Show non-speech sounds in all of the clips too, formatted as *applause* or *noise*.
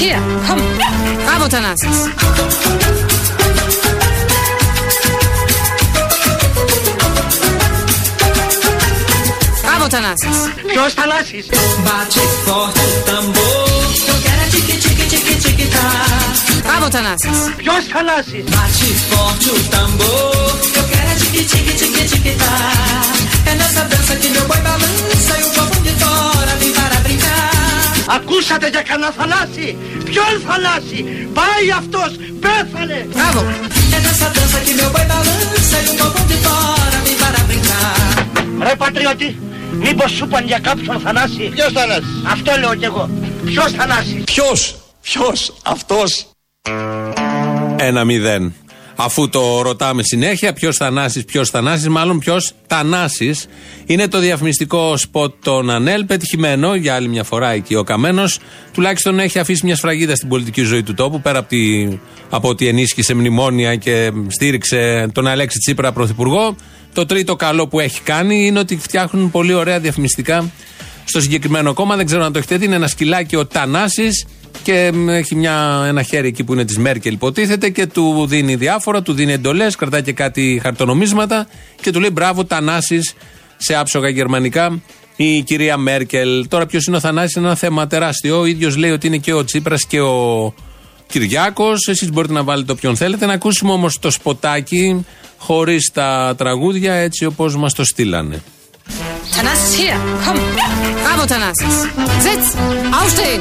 Hier, komm. Bravo, Thanasis. Bravo, Thanasis. Los, Thanasis. Bate forte o tambor. Eu quero é tique, tique, tique, tique, tá. Bravo, Thanasis. Los, Thanasis. Bate forte o tambor. Eu quero é tique, tique, tique, tique, tá. É nessa dança que meu pai balança e o corpo Ακούσατε για κανένα Θανάση. Ποιον Θανάση. Πάει αυτός. Πέθανε. Bravo. É nessa dança que meu boi balança e o povo de fora vem para brincar. Ρε πατριώτη. Μήπως σου είπαν για κάποιον Θανάση. Ποιος Θανάσης. Αυτό λέω κι εγώ. Ποιος Θανάσης. Ποιος, ποιος, αυτός; Ένα μηδέν. Αφού το ρωτάμε συνέχεια, ποιος Θανάσης, ποιος Θανάσης, μάλλον ποιος Τανάσης. Είναι το διαφημιστικό σποτ των Ανέλ, πετυχημένο για άλλη μια φορά εκεί ο Καμένος. Τουλάχιστον έχει αφήσει μια σφραγίδα στην πολιτική ζωή του τόπου, πέρα από, τη, από ότι ενίσχυσε μνημόνια και στήριξε τον Αλέξη Τσίπρα πρωθυπουργό. Το τρίτο καλό που έχει κάνει είναι ότι φτιάχνουν πολύ ωραία διαφημιστικά στο συγκεκριμένο κόμμα. Δεν ξέρω αν το έχετε δει. Είναι ένα σκυλάκι ο Τανάσης και μ, έχει μια, ένα χέρι εκεί που είναι της Μέρκελ, υποτίθεται, και του δίνει διάφορα, του δίνει εντολές, κρατάει και κάτι χαρτονομίσματα και του λέει μπράβο, Τανάση σε άψογα γερμανικά η κυρία Μέρκελ. Τώρα, ποιος είναι ο Θανάσης είναι ένα θέμα τεράστιο. Ο ίδιος λέει ότι είναι και ο Τσίπρας και ο Κυριάκος. Εσείς μπορείτε να βάλετε όποιον θέλετε. Να ακούσουμε όμως το σποτάκι χωρίς τα τραγούδια έτσι όπως μας το στείλανε. Hier, komm. Bravo, aufstehen,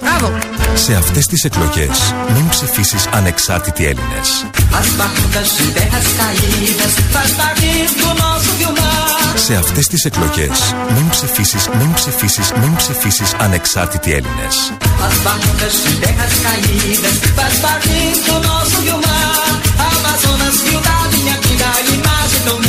bravo. Σε αυτές τις εκλογές, μην ψηφίσεις ανεξάρτητοι Έλληνες. Σε αυτές τις εκλογές, μην ψηφίσεις, μην ψηφίσεις, μην ψηφίσεις ανεξάρτητοι Έλληνες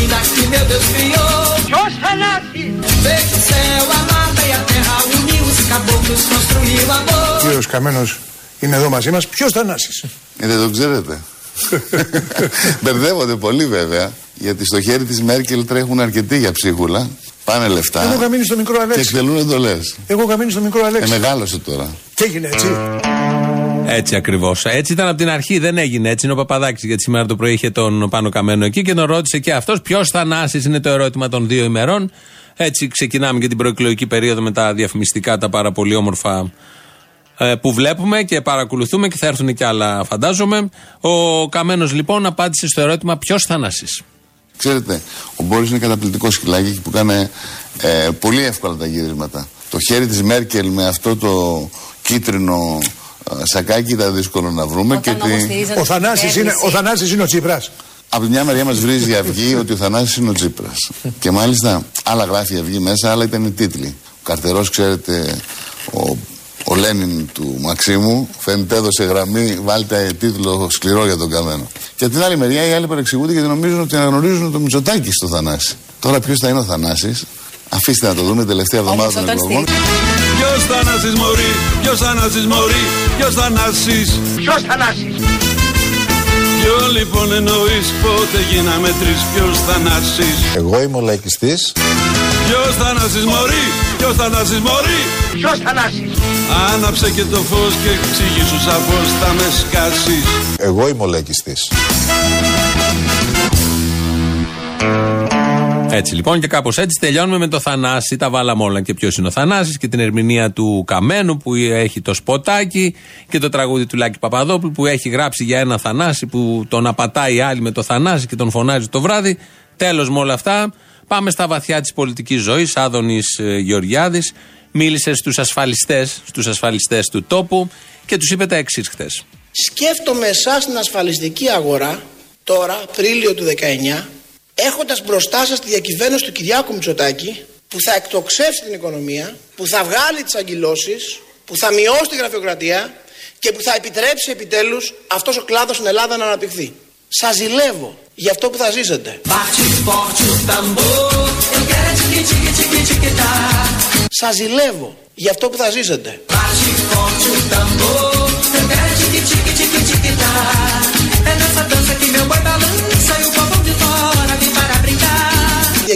imagem tão linda que meu Deus criou. Ποιος Θανάσης. Fez o céu, a mata e a terra, uniu os caboclos, construiu amor. Ο κύριος Καμένος είναι εδώ μαζί μας. Ποιος Θανάσης. Ε, δεν το ξέρετε. *laughs* Μπερδεύονται πολύ βέβαια. Γιατί στο χέρι της Μέρκελ τρέχουν αρκετοί για ψίχουλα. Πάνε λεφτά. Εγώ είχα μείνει στο μικρό Και Αλέξη. εκτελούν εντολές. Εγώ είχα μείνει στο μικρό Ε, Αλέξη. μεγάλωσε τώρα. Και έγινε έτσι. Έτσι ακριβώς. Έτσι ήταν από την αρχή, δεν έγινε έτσι. Είναι ο Παπαδάκης, γιατί σήμερα το πρωί είχε τον Πάνο Καμένο εκεί και τον ρώτησε και αυτός ποιος Θανάσης είναι το ερώτημα των δύο ημερών; Έτσι ξεκινάμε και την προεκλογική περίοδο με τα διαφημιστικά, τα πάρα πολύ όμορφα ε, που βλέπουμε και παρακολουθούμε και θα έρθουν και άλλα, φαντάζομαι. Ο Καμένος λοιπόν απάντησε στο ερώτημα ποιος Θανάσης; Ξέρετε, ο Μπόρις είναι καταπληκτικός σκυλάκι που κάνει ε, πολύ εύκολα τα γυρίσματα. Το χέρι της Μέρκελ με αυτό το κίτρινο ε, σακάκι ήταν δύσκολο να βρούμε. και τη... Ο Θανάσης είναι, ο Θανάσης είναι ο Τσίπρας. Από τη μια μεριά μας βρίζει η Αυγή ότι ο Θανάσης είναι ο Τσίπρας. και μάλιστα άλλα γράφει η Αυγή μέσα, άλλα ήταν οι τίτλοι. Ο καρτερός, ξέρετε, ο, ο Λένιν του Μαξίμου, φαίνεται έδωσε γραμμή, βάλτε τίτλο σκληρό για τον καμένο. Και από την άλλη μεριά οι άλλοι παρεξηγούνται γιατί νομίζουν ότι αναγνωρίζουν το Μητσοτάκι στο Θανάση. Τώρα ποιος θα είναι ο Θανάσης, αφήστε να το δούμε τελευταία εβδομάδα των εκλογών. Ποιος Θανάσης μωρή, ποιος Θανάσης μωρή, ποιος Θανάσης Ποιος Θανάσης. Ποιο λοιπόν εννοείς πότε γίναμε τρεις Ποιος Θανάσης Εγώ είμαι ο λαϊκιστής. Ποιος Θανάσης μωρή, ποιος Θανάσης μωρή; Ποιος Θανάσης. Άναψε και το φως και εξηγήσου σαφώς θα με σκάσεις Εγώ είμαι ο λαϊκιστής. Έτσι λοιπόν και κάπως έτσι τελειώνουμε με το Θανάση. Τα βάλαμε όλα και ποιος είναι ο Θανάσης και την ερμηνεία του Καμένου που έχει το σποτάκι και το τραγούδι του Λάκη Παπαδόπουλου που έχει γράψει για ένα Θανάση που τον απατάει άλλη με το Θανάση και τον φωνάζει το βράδυ. Τέλος με όλα αυτά. Πάμε στα βαθιά της πολιτικής ζωής. Άδωνης Γεωργιάδης μίλησε στους ασφαλιστές στους ασφαλιστές του τόπου και τους είπε τα εξής χθες. Σκέφτομαι εσάς στην ασφαλιστική αγορά, τώρα, Απρίλιο του 19, έχοντας μπροστά σας τη διακυβέρνηση του Κυριάκου Μητσοτάκη, που θα εκτοξεύσει την οικονομία, που θα βγάλει τις αγκυλώσει, που θα μειώσει τη γραφειοκρατία και που θα επιτρέψει επιτέλους αυτός ο κλάδος στην Ελλάδα να αναπτυχθεί. Σας ζηλεύω για αυτό που θα ζήσετε. Bate forte o tambor. Eu quero é tique tique tique tique tá. Σας ζηλεύω για αυτό που θα ζήσετε.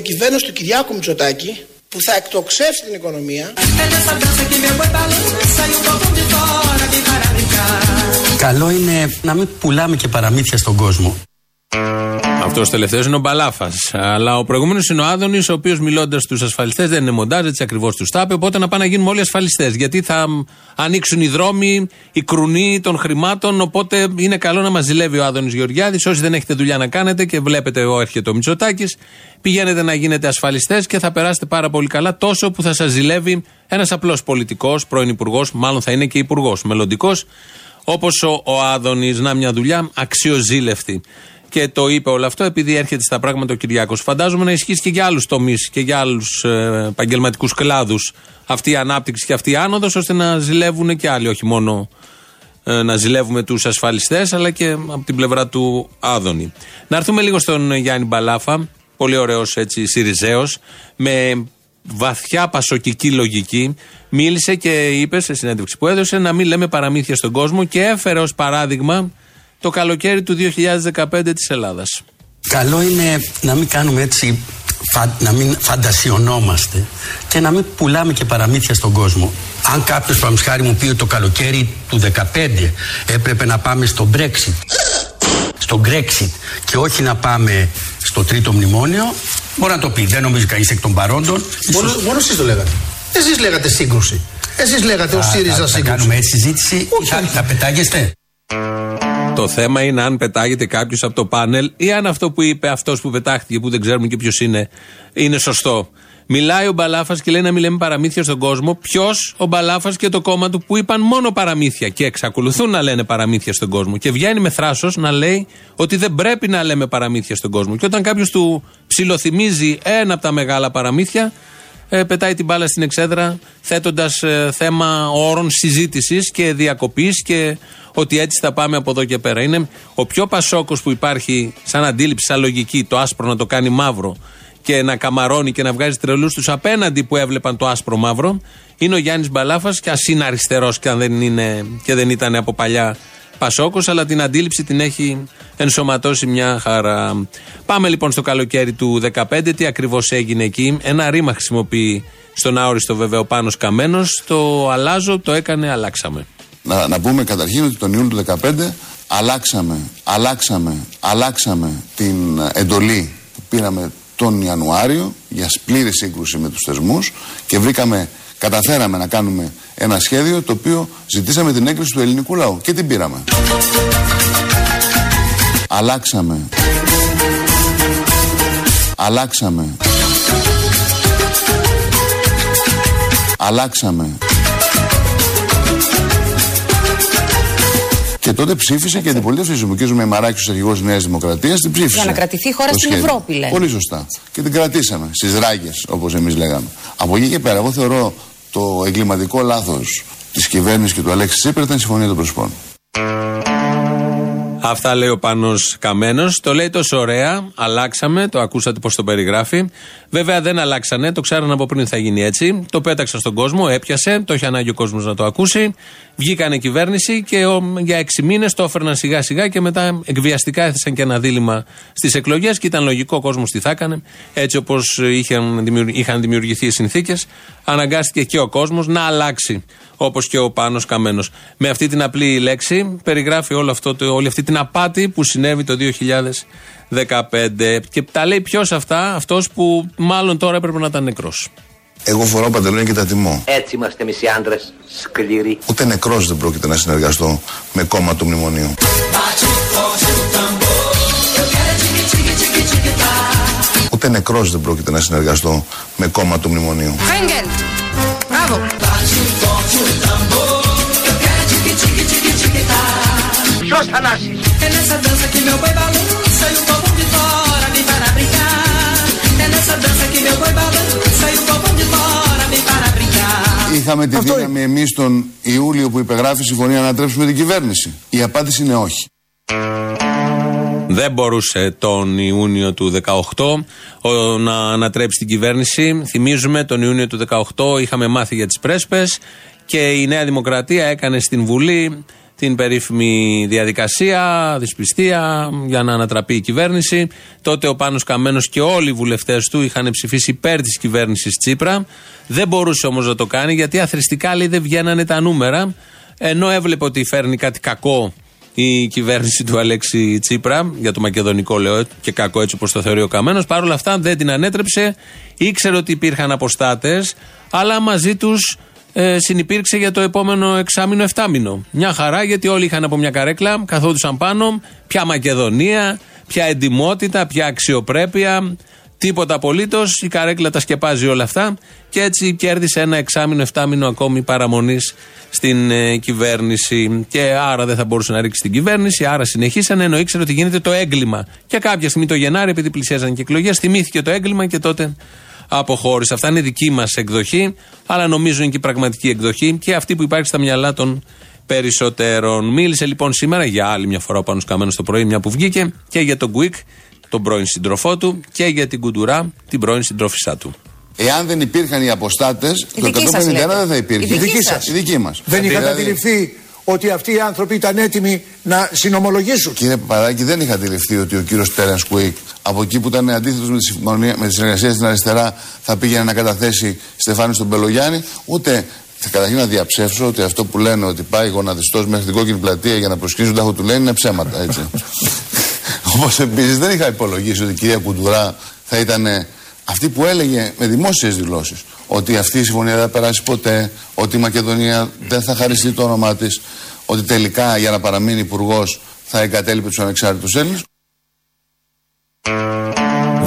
Διακυβέρνηση του Κυριάκου Μητσοτάκη, που θα εκτοξεύσει την οικονομία É nessa dança que meu boi balança e o povão de fora vem para brincar. Καλό είναι να μην πουλάμε και παραμύθια στον κόσμο. Αυτός τελευταίος είναι ο Μπαλάφας. Αλλά ο προηγούμενος είναι ο Άδωνης, ο οποίος μιλώντας στους ασφαλιστές δεν είναι μοντάζ, έτσι ακριβώς τους τάπε. Οπότε να πάνε να γίνουμε όλοι ασφαλιστές. Γιατί θα ανοίξουν οι δρόμοι, οι κρουνοί των χρημάτων. Οπότε είναι καλό να μας ζηλεύει ο Άδωνης Γεωργιάδης. Όσοι δεν έχετε δουλειά να κάνετε και βλέπετε εγώ έρχεται ο Μητσοτάκης, πηγαίνετε να γίνετε ασφαλιστές και θα περάσετε πάρα πολύ καλά. Τόσο που θα σας ζηλεύει ένας απλός πολιτικός, πρώην υπουργός, μάλλον θα είναι και υπουργός, μελλοντικός, όπως ο, ο Άδωνης, να μια δουλειά αξιοζήλευτη. Και το είπε όλο αυτό επειδή έρχεται στα πράγματα ο Κυριάκος. Φαντάζομαι να ισχύσει και για άλλους τομείς και για άλλους ε, επαγγελματικούς κλάδους αυτή η ανάπτυξη και αυτή η άνοδος, ώστε να ζηλεύουν και άλλοι. Όχι μόνο ε, να ζηλεύουμε τους ασφαλιστές, αλλά και από την πλευρά του Άδωνη. Να έρθουμε λίγο στον Γιάννη Μπαλάφα. Πολύ ωραίος έτσι Σιριζέος. Με βαθιά πασοκική λογική. Μίλησε και είπε σε συνέντευξη που έδωσε να μην λέμε παραμύθια στον κόσμο και έφερε ως παράδειγμα το καλοκαίρι του 2015 της Ελλάδας. Καλό είναι να μην κάνουμε έτσι, φα- να μην φαντασιωνόμαστε και να μην πουλάμε και παραμύθια στον κόσμο. Αν κάποιος παραμισχάρι μου πει ότι το καλοκαίρι του 2015 έπρεπε να πάμε στο Brexit, στο Brexit και όχι να πάμε στο τρίτο μνημόνιο, μπορεί να το πει. Δεν νομίζω κανείς εκ των παρόντων. Μόνο, Ίσως- μόνο εσείς το λέγατε. Εσείς λέγατε σύγκρουση. Εσείς λέγατε ο Θα- ΣΥΡΙΖΑ θα- Θα σύγκρουση. κάνουμε έτσι συζήτηση ή θα, θα πετάγεστε; Το θέμα είναι αν πετάγεται κάποιος από το πάνελ ή αν αυτό που είπε αυτός που πετάχτηκε, που δεν ξέρουμε και ποιος είναι, είναι σωστό. Μιλάει ο Μπαλάφας και λέει να μην λέμε παραμύθια στον κόσμο. Ποιος, ο Μπαλάφας και το κόμμα του που είπαν μόνο παραμύθια και εξακολουθούν να λένε παραμύθια στον κόσμο. Και βγαίνει με θράσος να λέει ότι δεν πρέπει να λέμε παραμύθια στον κόσμο. Και όταν κάποιος του ψιλοθυμίζει ένα από τα μεγάλα παραμύθια, ε, πετάει την μπάλα στην εξέδρα θέτοντας θέμα όρων συζήτησης και διακοπής και ότι έτσι θα πάμε από εδώ και πέρα. Είναι ο πιο πασόκος που υπάρχει σαν αντίληψη, σαν λογική, το άσπρο να το κάνει μαύρο και να καμαρώνει και να βγάζει τρελούς τους απέναντι που έβλεπαν το άσπρο μαύρο. Είναι ο Γιάννης Μπαλάφας και α είναι αριστερό και αν δεν είναι και δεν ήταν από παλιά Πασόκος, αλλά την αντίληψη την έχει ενσωματώσει μια χαρά. Πάμε λοιπόν στο καλοκαίρι του 2015, τι ακριβώς έγινε εκεί. Ένα ρήμα χρησιμοποιεί στον αόριστο βέβαια ο Πάνος Καμένος, το αλλάζω, το έκανε, αλλάξαμε. Να, να πούμε καταρχήν ότι τον Ιούνιο του 2015 αλλάξαμε, αλλάξαμε, αλλάξαμε την εντολή που πήραμε τον Ιανουάριο για πλήρη σύγκρουση με τους θεσμούς και βρήκαμε, καταφέραμε να κάνουμε ένα σχέδιο το οποίο ζητήσαμε την έγκριση του ελληνικού λαού και την πήραμε. Αλλάξαμε. Αλλάξαμε. Αλλάξαμε. Και τότε ψήφισε και η αντιπολίτευση ο κ. Μεμαράκη, ο αρχηγό της Νέας Δημοκρατίας, την ψήφισε. Για να κρατηθεί η χώρα το στην σχέδιο. Ευρώπη, λέμε. Πολύ σωστά. Και την κρατήσαμε στις ράγες, όπως εμείς λέγαμε. Από εκεί και πέρα, εγώ θεωρώ το εγκληματικό λάθος της κυβέρνησης και του Αλέξη Τσίπρα ήταν η συμφωνία των προσωπών. Αυτά λέει ο Πάνο Καμένος. Το λέει τόσο ωραία. Αλλάξαμε. Το ακούσατε πώς το περιγράφει. Βέβαια δεν αλλάξανε. Το ξέραν από πριν θα γίνει έτσι. Το πέταξαν στον κόσμο. Έπιασε. Το έχει ανάγκη ο κόσμος να το ακούσει. Βγήκανε κυβέρνηση και ο, για έξι μήνες το έφερναν σιγά σιγά και μετά εκβιαστικά έθεσαν και ένα δίλημα στις εκλογές. Και ήταν λογικό ο κόσμος τι θα έκανε. Έτσι όπως είχαν, δημιουργ- είχαν δημιουργηθεί οι συνθήκες, αναγκάστηκε και ο κόσμος να αλλάξει. Όπως και ο Πάνος Καμένος. Με αυτή την απλή λέξη περιγράφει όλο αυτό, το- όλη αυτή την απάτη που συνέβη το 2015. Και τα λέει ποιος αυτά, αυτός που μάλλον τώρα έπρεπε να ήταν νεκρός. Εγώ φοράω παντελόνια και τα τιμώ. Έτσι είμαστε εμείς οι άντρες, σκληροί. Ούτε νεκρός δεν πρόκειται να συνεργαστώ με κόμμα του μνημονίου. Ούτε νεκρός δεν πρόκειται να συνεργαστώ με κόμμα του μνημονίου. Ringel. Bravo. Ποιος Θανάσης. É nessa dança que meu boi balança e o povão de fora vem para brincar. É nessa dança que meu boi balança e o povão de fora vem para brincar. Είχαμε τη δύναμη εμείς τον Ιούλιο που υπεγράφει η συμφωνία να ανατρέψουμε την κυβέρνηση. Η απάντηση είναι όχι. Δεν μπορούσε τον Ιούνιο του 18 ο, να ανατρέψει την κυβέρνηση. Θυμίζουμε τον Ιούνιο του 18 είχαμε μάθει για τις πρέσπες και η Νέα Δημοκρατία έκανε στην Βουλή την περίφημη διαδικασία, δυσπιστία για να ανατραπεί η κυβέρνηση. Τότε ο Πάνος Καμένος και όλοι οι βουλευτές του είχαν ψηφίσει υπέρ της κυβέρνησης Τσίπρα. Δεν μπορούσε όμως να το κάνει γιατί αθρηστικά λέει δεν βγαίνανε τα νούμερα ενώ έβλεπε ότι φέρνει κάτι κακό η κυβέρνηση του Αλέξη Τσίπρα, για το μακεδονικό λέω και κακό έτσι όπως το θεωρεί ο Καμένο. Παρ' όλα αυτά δεν την ανέτρεψε. Ήξερε ότι υπήρχαν αποστάτες, αλλά μαζί τους ε, συνυπήρξε για το επόμενο εξάμηνο, εφτάμηνο. Μια χαρά γιατί όλοι είχαν από μια καρέκλα, καθόντουσαν πάνω. Ποια Μακεδονία, ποια εντιμότητα, ποια αξιοπρέπεια. Τίποτα απολύτως. Η καρέκλα τα σκεπάζει όλα αυτά και έτσι κέρδισε ένα εξάμηνο, εφτάμηνο ακόμη παραμονής στην ε, κυβέρνηση. Και άρα δεν θα μπορούσε να ρίξει την κυβέρνηση. Άρα συνεχίσανε ενώ ήξερε ότι γίνεται το έγκλημα. Και κάποια στιγμή το Γενάρη, επειδή πλησιάζαν και εκλογές, θυμήθηκε το έγκλημα και τότε αποχώρησε. Αυτά είναι δική μας εκδοχή, αλλά νομίζω είναι και η πραγματική εκδοχή και αυτή που υπάρχει στα μυαλά των περισσότερων. Μίλησε λοιπόν σήμερα για άλλη μια φορά ο Πάνος Καμένος το πρωί, μια που βγήκε, και για τον Γκουίκ, τον πρώην σύντροφό του, και για την Κουντουρά, την πρώην συντρόφισά του. Εάν δεν υπήρχαν οι αποστάτες, το 151 δεν θα υπήρχε. Η δική σας. Η δική μας. Δεν είχατε αντιληφθεί ότι αυτοί οι άνθρωποι ήταν έτοιμοι να συνομολογήσουν; Κύριε Παπαδάκη, δεν είχα αντιληφθεί ότι ο κύριος Τέρεν Κουίκ από εκεί που ήταν αντίθετος με τη συμφωνία, με τις συνεργασίες στην αριστερά, θα πήγαινε να καταθέσει Στεφάνη στον Πελογιάννη, ούτε θα καταρχήν να διαψεύσω ότι αυτό που λένε ότι πάει γονατιστός μέχρι την κόκκινη πλατεία για να προσκυνήσει τον τάχο του λένε είναι ψέματα, έτσι. *laughs* Όπως επίσης δεν είχα υπολογίσει ότι η κυρία Κουντουρά θα ήταν αυτή που έλεγε με δημόσιες δηλώσεις ότι αυτή η συμφωνία δεν θα περάσει ποτέ, ότι η Μακεδονία δεν θα χαριστεί το όνομά της, ότι τελικά για να παραμείνει υπουργός θα εγκατέλειπε τους ανεξάρτητους Έλληνες.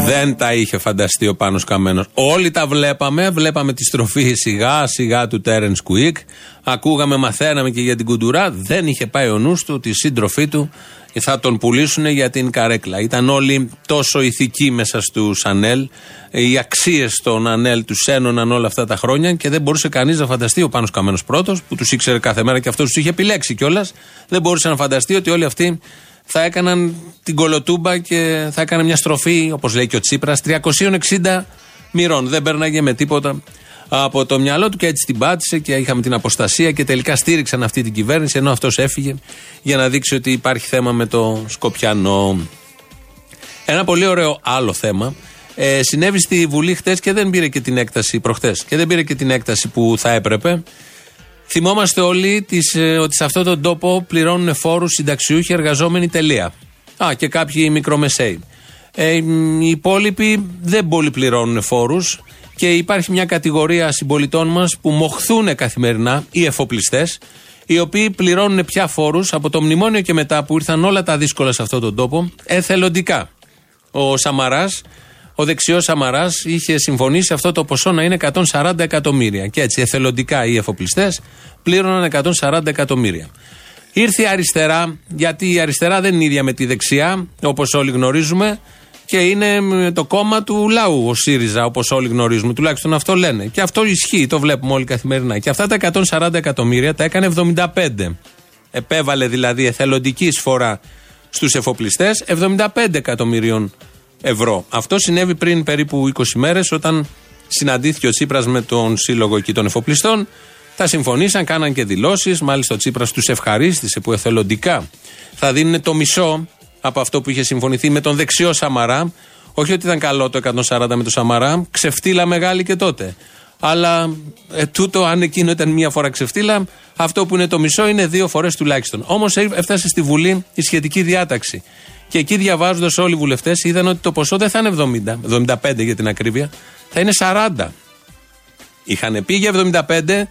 Δεν τα είχε φανταστεί ο Πάνος Καμένος. Όλοι τα βλέπαμε. Βλέπαμε τη στροφή σιγά σιγά του Τέρεν Κουίκ. Ακούγαμε, μαθαίναμε και για την κουντουρά. Δεν είχε πάει ο νους του ότι η σύντροφή του θα τον πουλήσουν για την καρέκλα. Ήταν όλοι τόσο ηθικοί μέσα στους Ανέλ. Οι αξίες των Ανέλ τους ένωναν όλα αυτά τα χρόνια και δεν μπορούσε κανείς να φανταστεί ο Πάνος Καμένος πρώτος, που τους ήξερε κάθε μέρα και αυτός τους είχε επιλέξει κιόλας. Δεν μπορούσε να φανταστεί ότι όλοι αυτοί θα έκαναν την κολοτούμπα και θα έκανε μια στροφή, όπως λέει και ο Τσίπρας, 360 μοιρών. Δεν πέρναγε με τίποτα από το μυαλό του και έτσι την πάτησε και είχαμε την αποστασία και τελικά στήριξαν αυτή την κυβέρνηση ενώ αυτός έφυγε για να δείξει ότι υπάρχει θέμα με το Σκοπιανό. Ένα πολύ ωραίο άλλο θέμα. Ε, συνέβη στη Βουλή χτες και δεν πήρε και την έκταση προχτές και δεν πήρε και την έκταση που θα έπρεπε. Θυμόμαστε όλοι τις, ε, ότι σε αυτόν τον τόπο πληρώνουν φόρους συνταξιούχοι εργαζόμενοι τελεία. Α, και κάποιοι μικρομεσαίοι. Ε, οι υπόλοιποι δεν πολύ πληρώνουν φόρους και υπάρχει μια κατηγορία συμπολιτών μας που μοχθούν καθημερινά, οι εφοπλιστές, οι οποίοι πληρώνουν πια φόρους από το μνημόνιο και μετά που ήρθαν όλα τα δύσκολα σε αυτόν τον τόπο, εθελοντικά. Ο Σαμαράς, ο δεξιός Σαμαράς, είχε συμφωνήσει αυτό το ποσό να είναι 140 εκατομμύρια. Και έτσι, εθελοντικά οι εφοπλιστές πλήρωναν 140 εκατομμύρια. Ήρθε η αριστερά, γιατί η αριστερά δεν είναι ίδια με τη δεξιά, όπως όλοι γνωρίζουμε, και είναι το κόμμα του λαού, ο ΣΥΡΙΖΑ, όπως όλοι γνωρίζουμε. Τουλάχιστον αυτό λένε. Και αυτό ισχύει, το βλέπουμε όλοι καθημερινά. Και αυτά τα 140 εκατομμύρια τα έκανε 75. Επέβαλε δηλαδή εθελοντική εισφορά στους εφοπλιστές 75 εκατομμυρίων ευρώ. Αυτό συνέβη πριν περίπου 20 μέρες όταν συναντήθηκε ο Τσίπρας με τον σύλλογο εκεί των εφοπλιστών. Τα συμφωνήσαν, κάναν και δηλώσεις. Μάλιστα ο Τσίπρας τους ευχαρίστησε που εθελοντικά θα δίνουν το μισό από αυτό που είχε συμφωνηθεί με τον δεξιό Σαμαρά. Όχι ότι ήταν καλό το 140 με τον Σαμαρά, ξεφτύλα μεγάλη και τότε. Αλλά ε, τούτο, αν εκείνο ήταν μία φορά ξεφτύλα, αυτό που είναι το μισό είναι δύο φορές τουλάχιστον. Όμως έφτασε στη Βουλή η σχετική διάταξη. Και εκεί διαβάζοντας όλοι οι βουλευτές είδαν ότι το ποσό δεν θα είναι 70, 75 για την ακρίβεια, θα είναι 40. Είχαν πει για 75,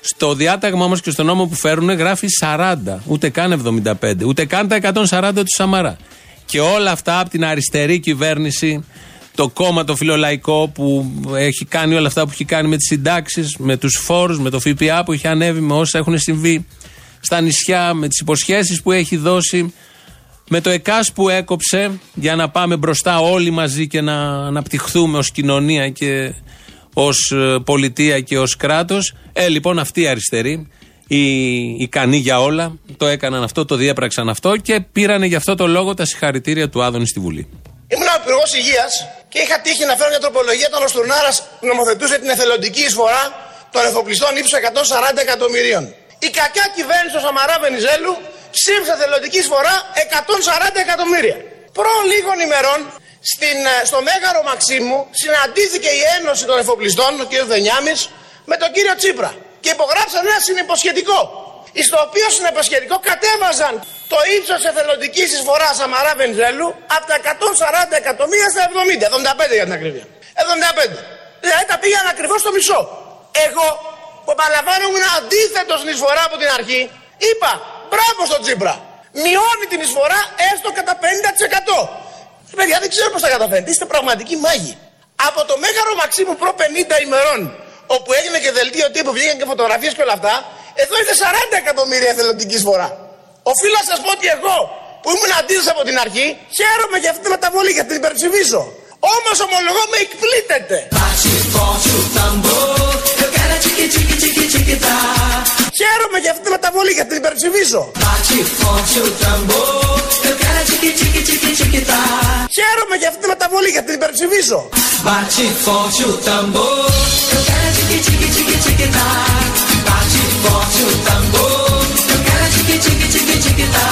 στο διάταγμα όμως και στο νόμο που φέρουν γράφει 40, ούτε καν 75, ούτε καν τα 140 του Σαμαρά. Και όλα αυτά από την αριστερή κυβέρνηση, το κόμμα το φιλολαϊκό που έχει κάνει όλα αυτά που έχει κάνει με τις συντάξεις, με τους φόρους, με το ΦΠΑ που έχει ανέβει, με όσα έχουν συμβεί στα νησιά, με τις υποσχέσεις που έχει δώσει, με το ΕΚΑΣ που έκοψε για να πάμε μπροστά όλοι μαζί και να αναπτυχθούμε ως κοινωνία και ως ε, πολιτεία και ως κράτος. Ε, λοιπόν, αυτοί οι αριστεροί, οι ικανοί για όλα, το έκαναν αυτό, το διέπραξαν αυτό και πήρανε γι' αυτό το λόγο τα συγχαρητήρια του Άδωνη στη Βουλή. Ήμουν ο υπουργός υγείας και είχα τύχει να φέρω μια τροπολογία όταν ο Στουρνάρα νομοθετούσε την εθελοντική εισφορά των εφοπλιστών ύψους 140 εκατομμυρίων. Η κακιά κυβέρνηση του Σαμαρά Βενιζέλου ψήφισε θελοντική εισφορά 140 εκατομμύρια. Προ λίγων ημερών στην, ε, στο Μέγαρο Μαξίμου συναντήθηκε η Ένωση των Εφοπλιστών, ο κ. Δενιάμης, με τον κύριο Τσίπρα και υπογράψαν ένα συνυποσχετικό. Στο οποίο συνυποσχετικό κατέβαζαν το ύψος εθελοντικής εισφοράς Σαμαρά Βενιζέλου από τα 140 εκατομμύρια στα 70, 75 για την ακρίβεια. 75. Δηλαδή τα πήγαν ακριβώς στο μισό. Εγώ που επαναλαμβάνω ήμουν αντίθετος στην εισφορά από την αρχή, είπα μπράβο στον Τσίπρα. Μειώνει την εισφορά έστω κατά 50%. Ε, Παιδιά δεν ξέρω πώς θα καταφέρετε. Είστε πραγματικοί μάγοι. Από το μέγαρο Μαξίμου προ 50 ημερών, όπου έγινε και δελτίο τύπου, βγήκαν και φωτογραφίες και όλα αυτά, εδώ είναι 40 εκατομμύρια εθελοντική εισφορά. Οφείλω να σας πω ότι εγώ που ήμουν αντίθετος από την αρχή, χαίρομαι για αυτή τη μεταβολή, για την υπερψηφίζω. Όμως ομολογώ με εκπλήττεται. Χαίρομαι για αυτή τη μεταβολή, για την υπερψηφίζω. Χαίρομαι για αυτή τη μεταβολή, για την υπερψηφίζω. Bate forte o tambor, eu quero tique tique tique tique tá. Bate forte o tambor, eu quero tique tique tique tique tá.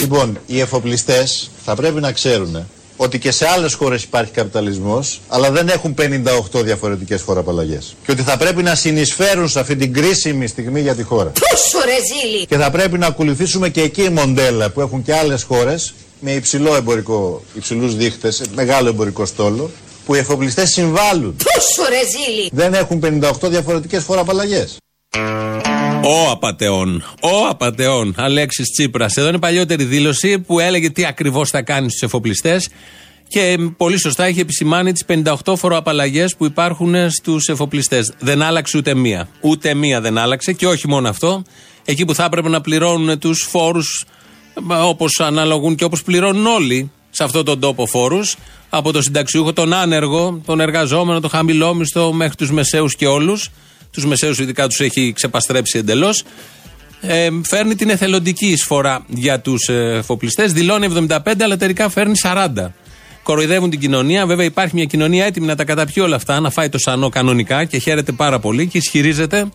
Λοιπόν, οι εφοπλιστές θα πρέπει να ξέρουν ότι και σε άλλες χώρες υπάρχει καπιταλισμός, αλλά δεν έχουν 58 διαφορετικές φοροαπαλλαγές. Και ότι θα πρέπει να συνεισφέρουν σε αυτή την κρίσιμη στιγμή για τη χώρα. Πούσου ρε ζήλι. Και θα πρέπει να ακολουθήσουμε και εκεί μοντέλα που έχουν και άλλες χώρες με υψηλό εμπορικό, υψηλούς δείχτες, μεγάλο εμπορικό στόλο, που οι εφοπλιστές συμβάλλουν. Πούσου ρε ζήλι. Δεν έχουν 58 διαφορετικές φοροαπαλλαγές. Ο απαταιών. Ο απαταιών. Αλέξης Τσίπρας. Εδώ είναι παλιότερη δήλωση που έλεγε τι ακριβώς θα κάνει στους εφοπλιστές. Και πολύ σωστά έχει επισημάνει τις 58 φοροαπαλλαγές που υπάρχουν στους εφοπλιστές. Δεν άλλαξε ούτε μία. Ούτε μία δεν άλλαξε. Και όχι μόνο αυτό. Εκεί που θα έπρεπε να πληρώνουν τους φόρους όπως αναλογούν και όπως πληρώνουν όλοι σε αυτόν τον τόπο φόρους. Από το συνταξιούχο, τον άνεργο, τον εργαζόμενο, τον χαμηλόμισθο μέχρι τους μεσαίους και όλους. Τους μεσαίους ειδικά τους έχει ξεπαστρέψει εντελώς. Ε, φέρνει την εθελοντική εισφορά για τους εφοπλιστές. Δηλώνει 75, αλλά τελικά φέρνει 40. Κοροϊδεύουν την κοινωνία. Βέβαια, υπάρχει μια κοινωνία έτοιμη να τα καταπιεί όλα αυτά, να φάει το σανό κανονικά και χαίρεται πάρα πολύ και ισχυρίζεται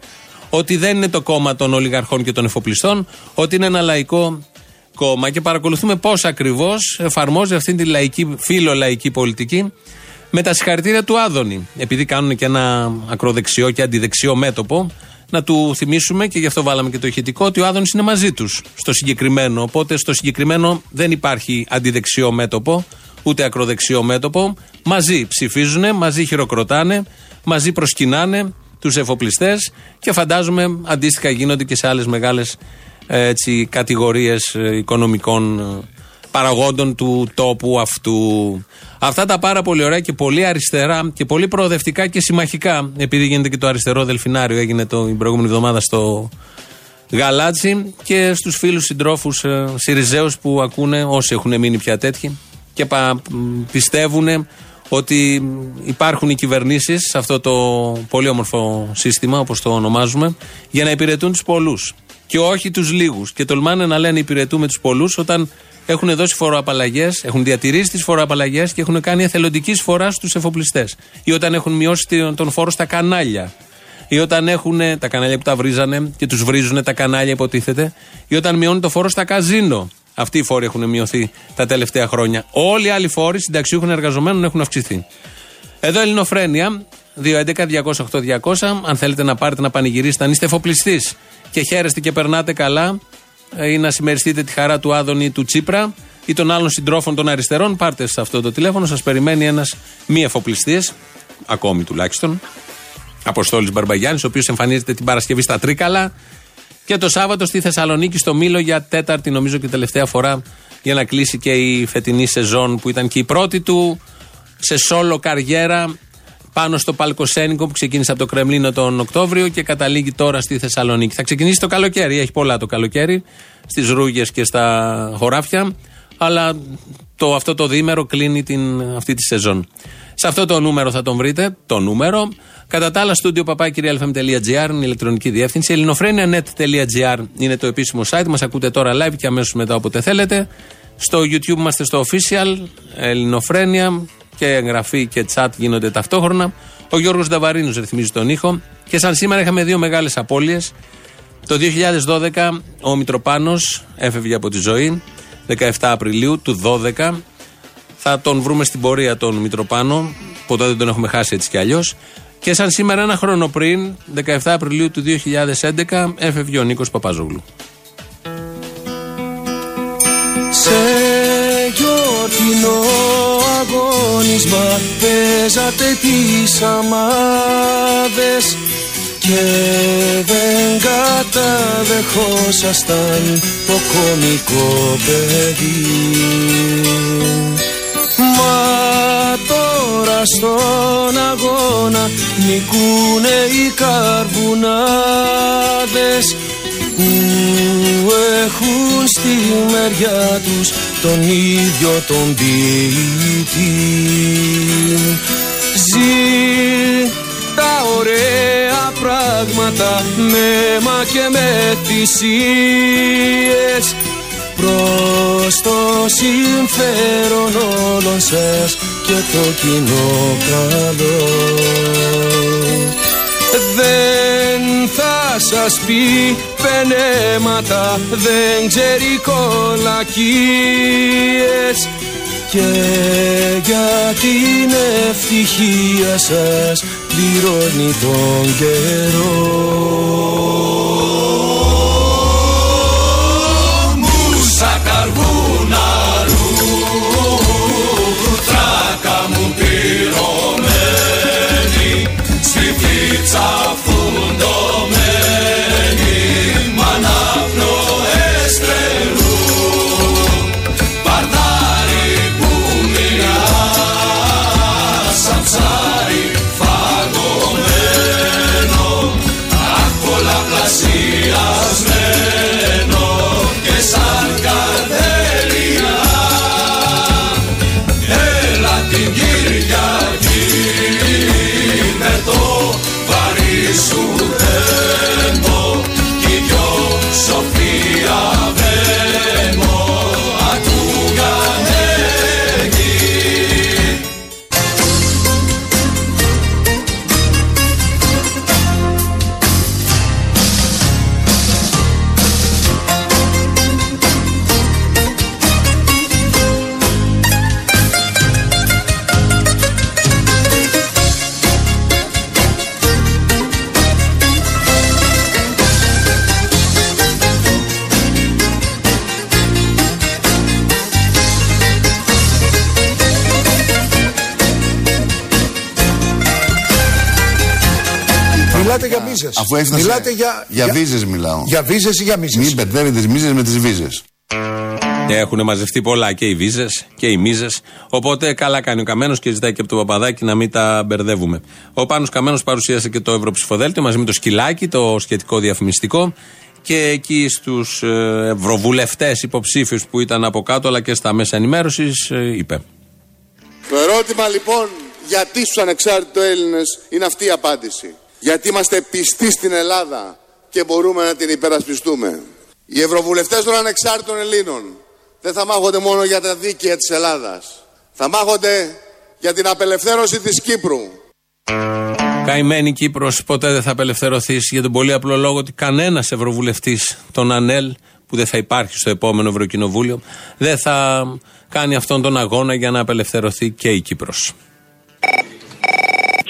ότι δεν είναι το κόμμα των ολιγαρχών και των εφοπλιστών, ότι είναι ένα λαϊκό κόμμα. Και παρακολουθούμε πώς ακριβώς εφαρμόζει αυτή τη λαϊκή, φιλολαϊκή πολιτική με τα συγχαρητήρια του Άδωνη. Επειδή κάνουν και ένα ακροδεξιό και αντιδεξιό μέτωπο, να του θυμίσουμε και γι' αυτό βάλαμε και το ηχητικό ότι ο Άδωνης είναι μαζί τους στο συγκεκριμένο. Οπότε στο συγκεκριμένο δεν υπάρχει αντιδεξιό μέτωπο, ούτε ακροδεξιό μέτωπο. Μαζί ψηφίζουν, μαζί χειροκροτάνε, μαζί προσκυνάνε τους εφοπλιστές και φαντάζομαι αντίστοιχα γίνονται και σε άλλες μεγάλες κατηγορίες οικονομικών ε, παραγόντων του τόπου αυτού. Αυτά τα πάρα πολύ ωραία και πολύ αριστερά και πολύ προοδευτικά και συμμαχικά, επειδή γίνεται και το αριστερό δελφινάριο, έγινε το, την προηγούμενη εβδομάδα στο Γαλάτσι και στους φίλους συντρόφους ε, Σιριζέους που ακούνε, όσοι έχουν μείνει πια τέτοιοι, και πα, πιστεύουν ότι υπάρχουν οι κυβερνήσεις σε αυτό το πολύ όμορφο σύστημα, όπως το ονομάζουμε, για να υπηρετούν τους πολλούς και όχι τους λίγους. Και τολμάνε να λένε υπηρετούμε τους πολλούς όταν έχουν δώσει φοροαπαλλαγές, έχουν διατηρήσει τις φοροαπαλλαγές και έχουν κάνει εθελοντικής εισφορά στου εφοπλιστές. Ή όταν έχουν μειώσει τον φόρο στα κανάλια. Ή όταν έχουν τα κανάλια που τα βρίζανε και τους βρίζουν τα κανάλια, υποτίθεται. Ή όταν μειώνουν το φόρο στα καζίνο. Αυτοί οι φόροι έχουν μειωθεί τα τελευταία χρόνια. Όλοι οι άλλοι φόροι συνταξιούχων εργαζομένων έχουν αυξηθεί. Εδώ Ελληνοφρένια, 211-208-200. Αν θέλετε να πάρετε να πανηγυρίσετε, αν είστε εφοπλιστής και χαίρεστε και περνάτε καλά, ε, ή να συμμεριστείτε τη χαρά του Άδωνη του Τσίπρα ή των άλλων συντρόφων των αριστερών, πάρτε σε αυτό το τηλέφωνο. Σας περιμένει ένας μη εφοπλιστής, ακόμη τουλάχιστον, Αποστόλης Μπαρμπαγιάννης, ο οποίος εμφανίζεται την Παρασκευή στα Τρίκαλα και το Σάββατο στη Θεσσαλονίκη στο Μήλο για τέταρτη, νομίζω και τελευταία φορά, για να κλείσει και η φετινή σεζόν που ήταν και η πρώτη του σε σόλο καριέρα πάνω στο Παλκοσένικο που ξεκίνησε από το Κρεμλίνο τον Οκτώβριο και καταλήγει τώρα στη Θεσσαλονίκη. Θα ξεκινήσει το καλοκαίρι, έχει πολλά το καλοκαίρι, στις Ρούγες και στα χωράφια, αλλά το, αυτό το διήμερο κλείνει την, αυτή τη σεζόν. Σε αυτό το νούμερο θα τον βρείτε, το νούμερο. Κατά τα άλλα, στούντιο παπάκυριαλfm.gr είναι η ηλεκτρονική διεύθυνση. ελληνοφρένια.net.gr είναι το επίσημο site. Μας ακούτε τώρα live και αμέσως μετά όποτε θέλετε. Στο YouTube είμαστε στο official, Ελληνοφρένια και εγγραφή και chat γίνονται ταυτόχρονα. Ο Γιώργος Νταβαρίνος ρυθμίζει τον ήχο. Και σαν σήμερα είχαμε δύο μεγάλες απώλειες. Το 2012 ο Μητροπάνος έφευγε από τη ζωή, 17 Απριλίου του 12. Θα τον βρούμε στην πορεία τον Μητροπάνο, ποτέ δεν τον έχουμε χάσει έτσι κι αλλιώς. Και σαν σήμερα ένα χρόνο πριν, 17 Απριλίου του 2011, έφευγε ο Νίκος Παπαζόγλου. Σε γιορτινό αγώνισμα. Παίζατε τις αμάδες και δεν καταδεχόσασταν το κομικό παιδί. Μα τώρα στον αγώνα νικούνε οι καρβουνάδες που έχουν στη μεριά τους τον ίδιο τον ποιητή. Ζει τα ωραία πράγματα με μα και με θυσίες προς το συμφέρον όλων σας και το κοινό καλό δεν θα σας πει πενέματα δεν ξέρει κολακίες. Και για την ευτυχία σας πληρώνει τον καιρό Αφού έφτασε. Μιλάτε για. για βίζες μιλάω. Για βίζες ή για μίζες; Μην μπερδεύετε τις μίζες με τις βίζες. Έχουν μαζευτεί πολλά και οι βίζες και οι μίζες. Οπότε καλά κάνει ο Καμένος και ζητάει και από τον Παπαδάκη να μην τα μπερδεύουμε. Ο Πάνος Καμένος παρουσίασε και το Ευρωψηφοδέλτιο μαζί με το σκυλάκι, το σχετικό διαφημιστικό. Και εκεί στους ευρωβουλευτές υποψήφιους που ήταν από κάτω, αλλά και στα μέσα ενημέρωσης, είπε. Το ερώτημα λοιπόν γιατί στους ανεξάρτητοι Έλληνες είναι αυτή η απάντηση; Γιατί είμαστε πιστοί στην Ελλάδα και μπορούμε να την υπερασπιστούμε. Οι ευρωβουλευτές των ανεξάρτητων Ελλήνων δεν θα μάχονται μόνο για τα δίκαια της Ελλάδας. Θα μάχονται για την απελευθέρωση της Κύπρου. Καημένη Κύπρος ποτέ δεν θα απελευθερωθείς για τον πολύ απλό λόγο ότι κανένας ευρωβουλευτής των ΑΝΕΛ που δεν θα υπάρχει στο επόμενο Ευρωκοινοβούλιο δεν θα κάνει αυτόν τον αγώνα για να απελευθερωθεί και η Κύπρος.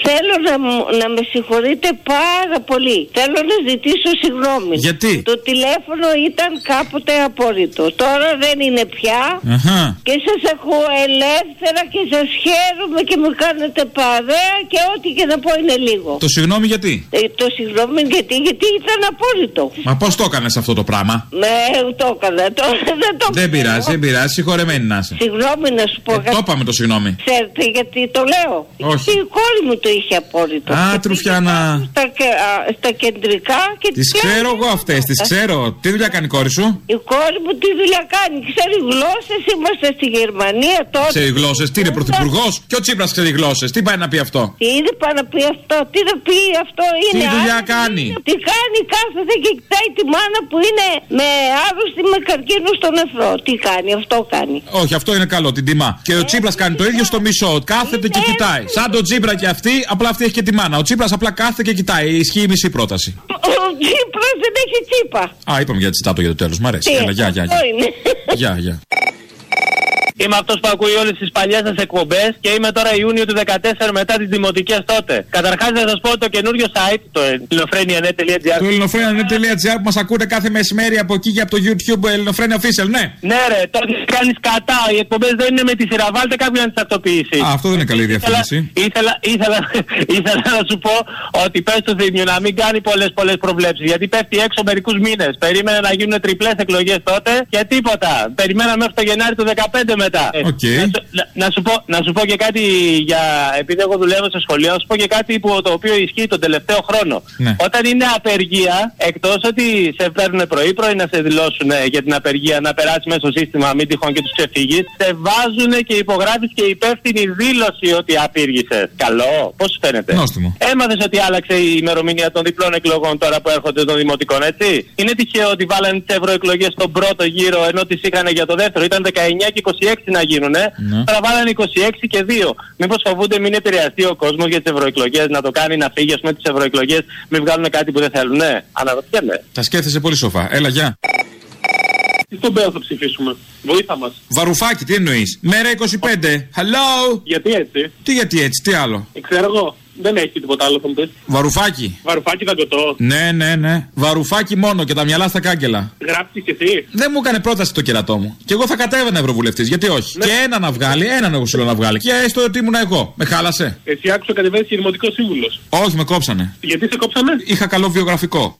Θέλω να, μου- να με συγχωρείτε πάρα πολύ. Θέλω να ζητήσω συγγνώμη. Γιατί; Το τηλέφωνο ήταν κάποτε απόρριτο. Τώρα δεν είναι πια. Αχα. Και σας ακούω ελεύθερα και σας χαίρομαι και μου κάνετε παρέα και ό,τι και να πω είναι λίγο. Το συγγνώμη γιατί; Ε, το συγγνώμη γιατί, γιατί ήταν απόρριτο. Μα πώς το έκανες αυτό το πράγμα; Με το έκανα. Το, δεν το Δεν πειράζει, δεν πειράζει. Συγχωρεμένη να είσαι. Συγγνώμη να σου πω Ε, κάτι. το είπαμε το συγγνώμη. Ξέρετε γιατί το λέω; Όχι. Γιατί η κόρη μου το είχε απόρριτο. Α, Και τρουφιάνα. Στα, και- α, στα κεντρικά και Τις ξέρω εγώ αυτές, τις ξέρω. Τι δουλειά κάνει η κόρη σου; Η κόρη μου τι δουλειά κάνει, ξέρει γλώσσες. Είμαστε στη Γερμανία τώρα. Ξέρει γλώσσες, τι είναι πρωθυπουργός; Και ο Τσίπρας ξέρει γλώσσες. Τι πάει να πει αυτό; Τι είναι πάει να πει αυτό, τι να πει αυτό είναι. Τι δουλειά άρρωστη, κάνει; είναι- Τι κάνει, κάθεται και κοιτάει τη μάνα που είναι με άρρωστη με καρκίνο στο νεφρό. Τι κάνει, αυτό κάνει. Όχι, αυτό είναι καλό, την τιμά. Και ο Τσίπρας κάνει το ίδιο στο μισό. Κάθεται και κοιτάει. Σαν τον Τσίπρα και αυτή, απλά αυτή έχει και τη μάνα. Ο Τσίπρας απλά κάθεται και κοιτάει. Ισχύει η μισή πρόταση. Ο Τσίπρας δεν έχει τσίπα. Α, είπαμε για τσιτάτο για το τέλος. Μ' αρέσει. Τι, Έλα, γεια, γεια. αυτό γεια. είναι. Γεια, γεια. Είμαι αυτός που ακούει όλες τις παλιές σας εκπομπές και είμαι τώρα Ιούνιο του 14 μετά τις δημοτικές τότε. Καταρχάς να σας πω ότι το καινούριο site, το ελληνοφρένια.net.gr. Το ελληνοφρένια.gr που μας ακούτε κάθε μεσημέρι από εκεί και από το YouTube Ελληνοφρένια Official, ναι. Ναι, ρε, τότε κάνεις κατά. Οι εκπομπές δεν είναι με τη σειρά. Βάλτε κάποιον να τις τακτοποιήσει. Α, αυτό δεν είναι καλή διαφήμιση. Ήθελα, ήθελα, ήθελα να σου πω ότι πες στο Θήμιο να μην κάνει πολλές πολλές προβλέψεις. Γιατί πέφτει έξω μερικούς μήνες. Περίμενα να γίνουν τριπλές εκλογές τότε και τίποτα. Περιμέναμε μέχρι το Γενάρη του 15 μετά. Ε, Οκ. να, σου, να, να σου πω, να σου πω και κάτι για. Επειδή εγώ δουλεύω στο σχολείο, να σου πω και κάτι που, το οποίο ισχύει τον τελευταίο χρόνο. Ναι. Όταν είναι απεργία, εκτός ότι σε παίρνουν πρωί-πρωί να σε δηλώσουν για την απεργία, να περάσεις μέσα στο σύστημα, μην τυχόν και τους ξεφύγεις, σε βάζουν και υπογράφεις και υπεύθυνη δήλωση ότι απήργησες. Καλό, πώς σου φαίνεται; Νόστιμο. Έμαθες ότι άλλαξε η ημερομηνία των διπλών εκλογών τώρα που έρχονται των δημοτικών, έτσι; Είναι τυχαίο ότι βάλανε τις ευρωεκλογές στον πρώτο γύρο ενώ τις είχαν για το δεύτερο. Ήταν 19 και 26 να γίνουν. Ναι. Τώρα βάλανε 26 και 2. Μήπως φοβούνται μην επηρεαστεί ο κόσμος για τις ευρωεκλογές, να το κάνει να φύγει, ας πούμε, τις ευρωεκλογές, μην βγάλουν κάτι που δεν θέλουν. Ναι, αναρωτιέμαι. Τα σκέφτεσαι πολύ σοφά. Έλα, γεια. Τι στον Μπέο θα ψηφίσουμε. Βοήθα μας. Βαρουφάκι, τι εννοείς; Μέρα 25. Hello. Γιατί έτσι; Τι γιατί έτσι, τι άλλο; Ε, Ξέρω εγώ. Δεν έχει τίποτα άλλο θα μου πεις. Βαρουφάκι. Βαρουφάκι δαγκωτό. Ναι, ναι, ναι. Βαρουφάκι μόνο και τα μυαλά στα κάγκελα. Γράψεις κι εσύ. Δεν μου έκανε πρόταση το κερατό μου. Και εγώ θα κατέβαινα ευρωβουλευτής. Γιατί όχι. Και ένα να βγάλει, έναν εγώ σου λέω να βγάλει. Και έστω ότι ήμουν εγώ. Με χάλασε. Εσύ άκουσα κατεβαίνεις και δημοτικός σύμβουλος. Όχι, με κόψανε. Γιατί σε κόψαμε. Είχα καλό βιογραφικό.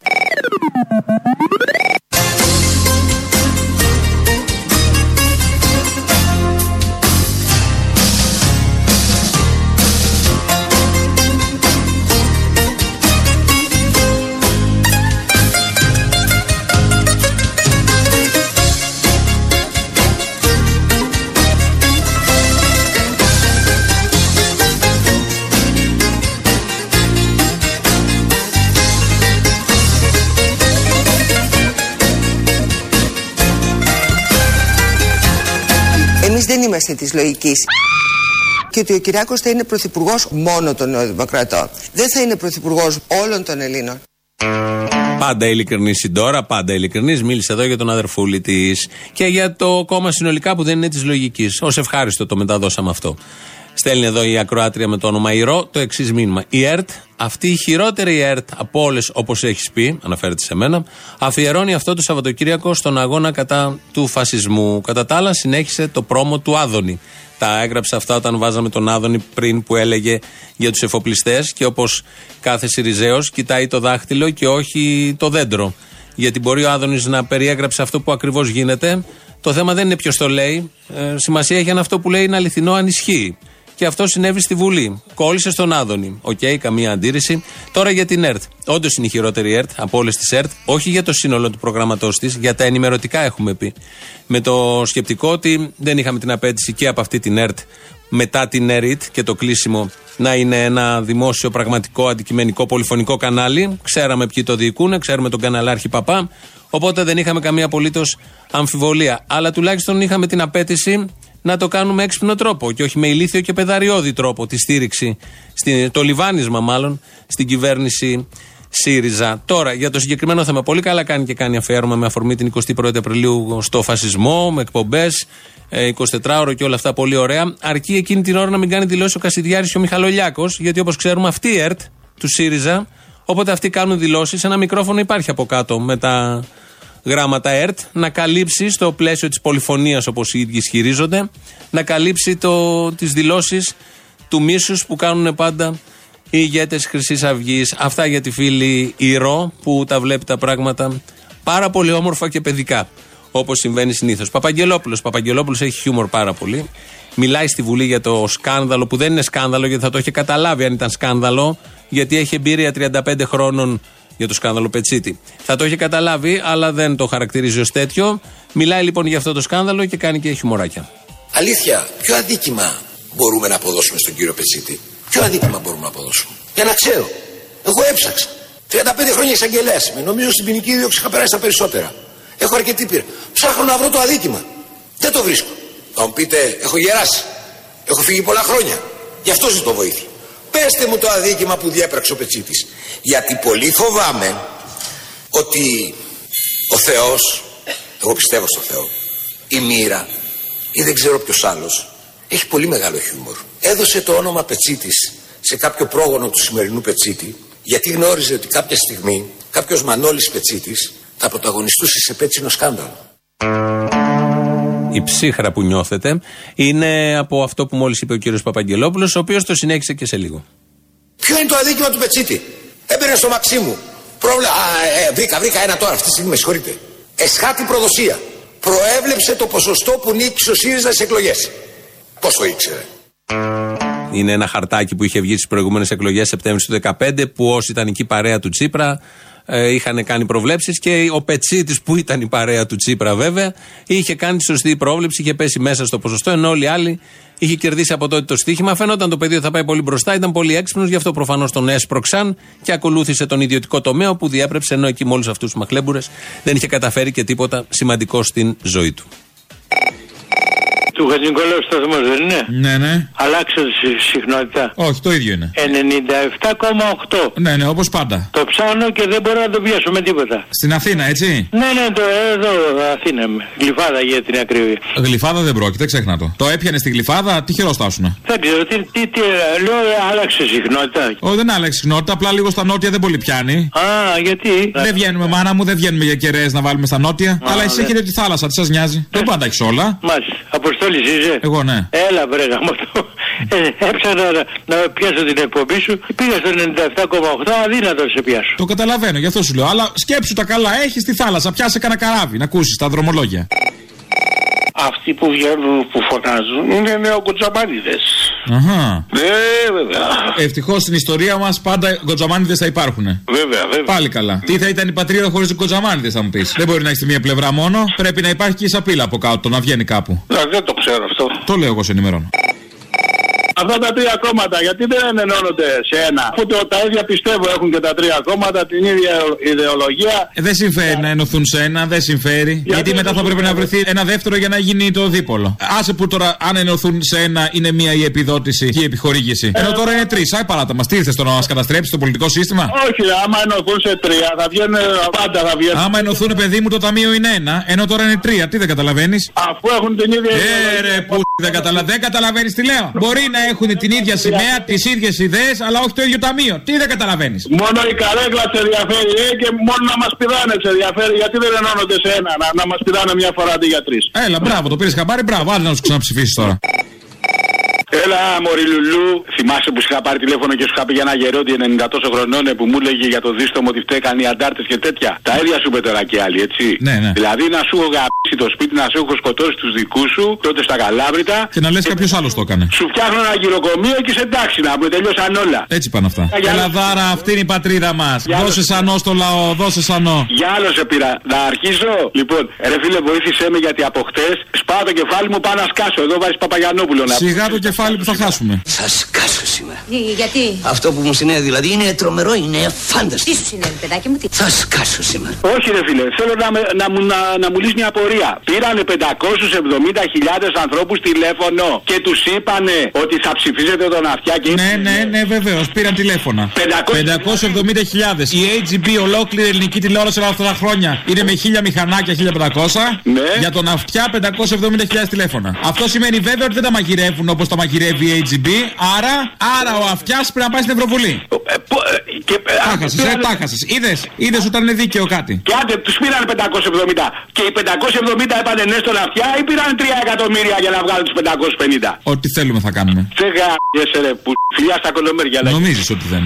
Εμείς δεν είμαστε της λογικής και ότι ο Κυριάκος θα είναι πρωθυπουργός μόνο των Νεοδημοκρατών. Δεν θα είναι πρωθυπουργός όλων των Ελλήνων. Πάντα ειλικρινή η Ντόρα, πάντα ειλικρινής. Μίλησε εδώ για τον αδερφούλη της και για το κόμμα συνολικά που δεν είναι της λογικής. Ω ευχάριστο το μεταδώσαμε αυτό. Στέλνει εδώ η ακροάτρια με το όνομα Ηρώ το εξής μήνυμα. Η ΕΡΤ, αυτή η χειρότερη ΕΡΤ από όλες, όπως έχεις πει, αναφέρεται σε μένα, αφιερώνει αυτό το Σαββατοκύριακο στον αγώνα κατά του φασισμού. Κατά τα άλλα, συνέχισε το πρόμο του Άδωνη. Τα έγραψε αυτά όταν βάζαμε τον Άδωνη πριν που έλεγε για τους εφοπλιστές και όπως κάθε Σιριζέος κοιτάει το δάχτυλο και όχι το δέντρο. Γιατί μπορεί ο Άδωνης να περιέγραψε αυτό που ακριβώς γίνεται. Το θέμα δεν είναι ποιος το λέει. Ε, σημασία έχει αν αυτό που λέει είναι αληθινό, αν ισχύει. Και αυτό συνέβη στη Βουλή. Κόλλησε στον Άδωνη. Οκ, καμία αντίρρηση. Τώρα για την ΕΡΤ. Όντως είναι η χειρότερη ΕΡΤ από όλες τις ΕΡΤ. Όχι για το σύνολο του προγράμματός της, για τα ενημερωτικά έχουμε πει. Με το σκεπτικό ότι δεν είχαμε την απέτηση και από αυτή την ΕΡΤ μετά την ΕΡΙΤ και το κλείσιμο να είναι ένα δημόσιο, πραγματικό, αντικειμενικό, πολυφωνικό κανάλι. Ξέραμε ποιοι το διοικούν, ξέρουμε τον καναλάρχη Παπά. Οπότε δεν είχαμε καμία απολύτως αμφιβολία. Αλλά τουλάχιστον είχαμε την απέτηση να το κάνουμε έξυπνο τρόπο και όχι με ηλίθιο και πεδαριώδη τρόπο τη στήριξη, στη, το λιβάνισμα μάλλον, στην κυβέρνηση ΣΥΡΙΖΑ. Τώρα για το συγκεκριμένο θέμα, πολύ καλά κάνει και κάνει αφιέρωμα με αφορμή την 21η Απριλίου στο φασισμό, με εκπομπές, 24ωρο και όλα αυτά πολύ ωραία. Αρκεί εκείνη την ώρα να μην κάνει δηλώσεις ο Κασιδιάρης και ο Μιχαλολιάκος, γιατί όπως ξέρουμε αυτή η ΕΡΤ του ΣΥΡΙΖΑ, όποτε αυτοί κάνουν δηλώσεις, ένα μικρόφωνο υπάρχει από κάτω με τα γράμματα ΕΡΤ να καλύψει στο πλαίσιο της πολυφωνίας όπως οι ίδιοι ισχυρίζονται, να καλύψει το, τις δηλώσεις του μίσους που κάνουν πάντα οι ηγέτες Χρυσής Αυγής. Αυτά για τη φίλη Ηρώ που τα βλέπει τα πράγματα πάρα πολύ όμορφα και παιδικά. Όπως συμβαίνει συνήθως. Παπαγγελόπουλος. Παπαγγελόπουλος έχει χιούμορ πάρα πολύ. Μιλάει στη Βουλή για το σκάνδαλο που δεν είναι σκάνδαλο γιατί θα το είχε καταλάβει αν ήταν σκάνδαλο. Γιατί έχει εμπειρία 35 χρόνων για το σκάνδαλο Πετσίτη. Θα το είχε καταλάβει, αλλά δεν το χαρακτηρίζει ως τέτοιο. Μιλάει λοιπόν για αυτό το σκάνδαλο και κάνει και χιουμοράκια. Αλήθεια, ποιο αδίκημα μπορούμε να αποδώσουμε στον κύριο Πετσίτη; Ποιο αδίκημα μπορούμε να αποδώσουμε; Για να ξέρω. Εγώ έψαξα. 35 χρόνια εισαγγελέας είμαι. Νομίζω στην ποινική δίωξη είχα περάσει τα περισσότερα. Έχω αρκετή πείρα. Ψάχνω να βρω το αδίκημα. Δεν το βρίσκω. Θα μου πείτε, έχω γεράσει. Έχω φύγει πολλά χρόνια. Γι' αυτό ζητώ βοήθεια. Πέστε μου το αδίκημα που διέπραξε ο Πετσίτης. Γιατί πολύ φοβάμαι ότι ο Θεός, εγώ πιστεύω στο Θεό, η μοίρα ή δεν ξέρω ποιος άλλος, έχει πολύ μεγάλο χιούμορ. Έδωσε το όνομα Πετσίτης σε κάποιο πρόγονο του σημερινού Πετσίτη, γιατί γνώριζε ότι κάποια στιγμή κάποιος Μανώλης Πετσίτης θα πρωταγωνιστούσε σε πέτσινο σκάνδαλο. Η ψύχρα που νιώθετε είναι από αυτό που μόλις είπε ο κύριος Παπαγγελόπουλος, ο οποίος το συνέχισε και σε λίγο. Ποιο είναι το αδίκημα του Πετσίτη; Έμπαινε στο μαξί μου. Πρόβλημα. Α, ε, βρήκα, βρήκα ένα τώρα αυτή τη στιγμή, με συγχωρείτε. Εσχάτη προδοσία. Προέβλεψε το ποσοστό που νίκησε ο ΣΥΡΙΖΑ στις εκλογές. Πώ το ήξερε; Είναι ένα χαρτάκι που είχε βγει στις προηγούμενες εκλογές Σεπτέμβρη του 2015, που όσοι ήταν εκεί παρέα του Τσίπρα ε, είχαν κάνει προβλέψεις και ο Πετσίτης, που ήταν η παρέα του Τσίπρα βέβαια, είχε κάνει τη σωστή πρόβλεψη, είχε πέσει μέσα στο ποσοστό, ενώ όλοι οι άλλοι είχε κερδίσει από τότε το στοίχημα. Φαίνονταν το πεδίο θα πάει πολύ μπροστά, ήταν πολύ έξυπνος, γι' αυτό προφανώς τον έσπρωξαν και ακολούθησε τον ιδιωτικό τομέα που διέπρεψε, ενώ εκεί με όλους αυτούς τους μαχλέμπουρες δεν είχε καταφέρει και τίποτα σημαντικό στην ζωή του. Του Χατζηνικολάου σταθμός δεν είναι; Ναι, ναι. Αλλάξε τη συχνότητα. Όχι, το ίδιο είναι. 97,8. Ναι, ναι, όπως πάντα. Το ψάχνω και δεν μπορώ να το πιάσω με τίποτα. Στην Αθήνα, έτσι; Ναι, ναι, το, εδώ Αθήνα είμαι. Γλυφάδα για την ακρίβεια. Γλυφάδα δεν πρόκειται, ξέχνα το. Το έπιανε στη γλυφάδα, τι χειρόστάσουνε. Δεν ξέρω, τι, τι, τι λέω, άλλαξε συχνότητα. Όχι, δεν άλλαξε συχνότητα, απλά λίγο στα νότια δεν πολύ πιάνει. Α, γιατί; Δεν βγαίνουμε, μάνα μου, δεν βγαίνουμε για κεραίες να βάλουμε στα νότια. Α, αλλά εσύ ναι. έχετε τη θάλασσα, τι σας νοιάζει; Δεν μπορεί να τα έχεις όλα. Μάλιστα. Αποστόλη είσαι. Εγώ ναι. Έλα βρε γάμο το. Ε, έψανα να, να πιάσω την εκπομπή σου. Πήγα στο 97,8 αδύνατο να σε πιάσω. Το καταλαβαίνω, γι' αυτό σου λέω. Αλλά σκέψου τα καλά, έχεις τη θάλασσα, πιάσε κανένα καράβι να ακούσεις τα δρομολόγια. Αυτοί που βγαίνουν που φωνάζουν είναι νεοκοτσαμπάνιδες. Αχα. Ναι, βέβαια. Ευτυχώς στην ιστορία μας πάντα γκοτζαμάνιδες θα υπάρχουν. Βέβαια, βέβαια. Πάλι καλά. Τι θα ήταν η πατρίδα χωρίς γκοτζαμάνιδες, θα μου πεις. Δεν μπορεί να έχεις τη μία πλευρά μόνο. Πρέπει να υπάρχει και η σαπίλα από κάτω, να βγαίνει κάπου. Να, δεν το ξέρω αυτό. Το λέω εγώ σε ενημερώνω. Αυτά τα τρία κόμματα γιατί δεν ενώνονται σε ένα. Αφού το, τα ίδια πιστεύω έχουν και τα τρία κόμματα, την ίδια ιδεολογία. Ε, δεν συμφέρει να ενωθούν σε ένα, δεν συμφέρει. Γιατί, μετά θα πρέπει να βρεθεί ένα δεύτερο για να γίνει το δίπολο. Άσε που τώρα, αν ενωθούν σε ένα, είναι μία η επιδότηση και η επιχορήγηση. Ενώ τώρα είναι τρεις. Άι παράτα μα, τι ήρθες τώρα να μας καταστρέψεις το πολιτικό σύστημα; Όχι, άμα ενωθούν σε τρία θα βγαίνουν πάντα θα βγαίνουν. Άμα ενωθούν, παιδί μου, το ταμείο είναι ένα, ενώ τώρα είναι τρία. Τι δεν καταλαβαίνεις; Αφού έχουν την ίδια Ε, ρε, που δεν, καταλα... δεν καταλαβαίνεις τι λέω. Μπορεί να έχουν την ίδια σημαία, τις ίδιες ιδέες, αλλά όχι το ίδιο ταμείο. Τι δεν καταλαβαίνεις; Μόνο η καρέκλα σε ενδιαφέρει ε, και μόνο να μας πηδάνε σε ενδιαφέρει. Γιατί δεν ενώνονται σε ένα, να, να μας πηδάνε μια φορά αντί για τρεις. Έλα, μπράβο, το πήρες χαμπάρι, μπράβο, άντε να σου ξαναψηφίσεις τώρα. Έλα, Μωρή Λουλού, θυμάσαι που σου είχα πάρει τηλέφωνο και σου είχα πει για ένα γερόντι 90 τόσο χρονών ε, που μου έλεγε για το δίστομο ότι φταίκαν οι αντάρτες και τέτοια. Τα ίδια σου είπε τώρα και άλλοι, έτσι. Ναι, ναι. Δηλαδή να σου έχω γαμπήσει το σπίτι, να σου έχω σκοτώσει τους δικούς σου, τότε στα Καλάβρητα. Και να λες κάποιος άλλος το έκανε. Σου φτιάχνω ένα γυροκομείο και σε εντάξει να πούμε, τελειώσαν όλα. Έτσι πάνε αυτά. Για- Ελλαδάρα, αυτή είναι η πατρίδα μας. Για- Δώσε σανό στο λαό, δώσε σανό. Για άλλο σε πήρα. Να αρχίσω. Λοιπόν, ρε φίλε, βοήθησέ με γιατί από χτες σπάω το κεφάλι μου πάνω να σκάσω. Εδώ βάζεις Παπαγιανόπουλο να Σιγά το κεφάλι που θα χάσουμε. Θα σκάσω σήμερα. Γιατί; Αυτό που μου συνέβη δηλαδή είναι τρομερό, είναι φάνταστο. Τι σου συνέβη, παιδάκι μου, τι. Θα σκάσω σήμερα. Όχι, ρε φίλε, θέλω να, με- να, μου, να, να μου λύσεις μια απορία. Πήρανε 570.000 ανθρώπους τηλέφωνο και τους είπανε ότι θα ψηφίζετε τον αυτιά και. Ναι, ναι, ναι, βεβαίως. Πήραν τηλέφωνα. 570.000. Η AGB, ολόκληρη ελληνική τηλεόραση όλα αυτά τα χρόνια, είναι με 1000 μηχανάκια, 1500. Ναι. Για τον αυτιά 570.000 τηλέφωνα. Αυτό σημαίνει βέβαια ότι δεν τα μαγειρεύουν όπως τα μαγειρεύει η AGB. Άρα, άρα ο αυτιάς πρέπει να πάει στην Ευρωβουλή. Τάχασες, ε, τάχασες. Είδες, είδες όταν είναι δίκαιο κάτι. Και άντε, τους πήραν 570. Και οι 570 έπανε ναι στον αυτιά ή πήραν 3 εκατομμύρια για να βγάλουν τους 550. Ό,τι θέλουμε θα κάνουμε. Σε γάμιεσαι ρε που φιλιά στα κολομέρια. λέει. Νομίζεις ότι δεν.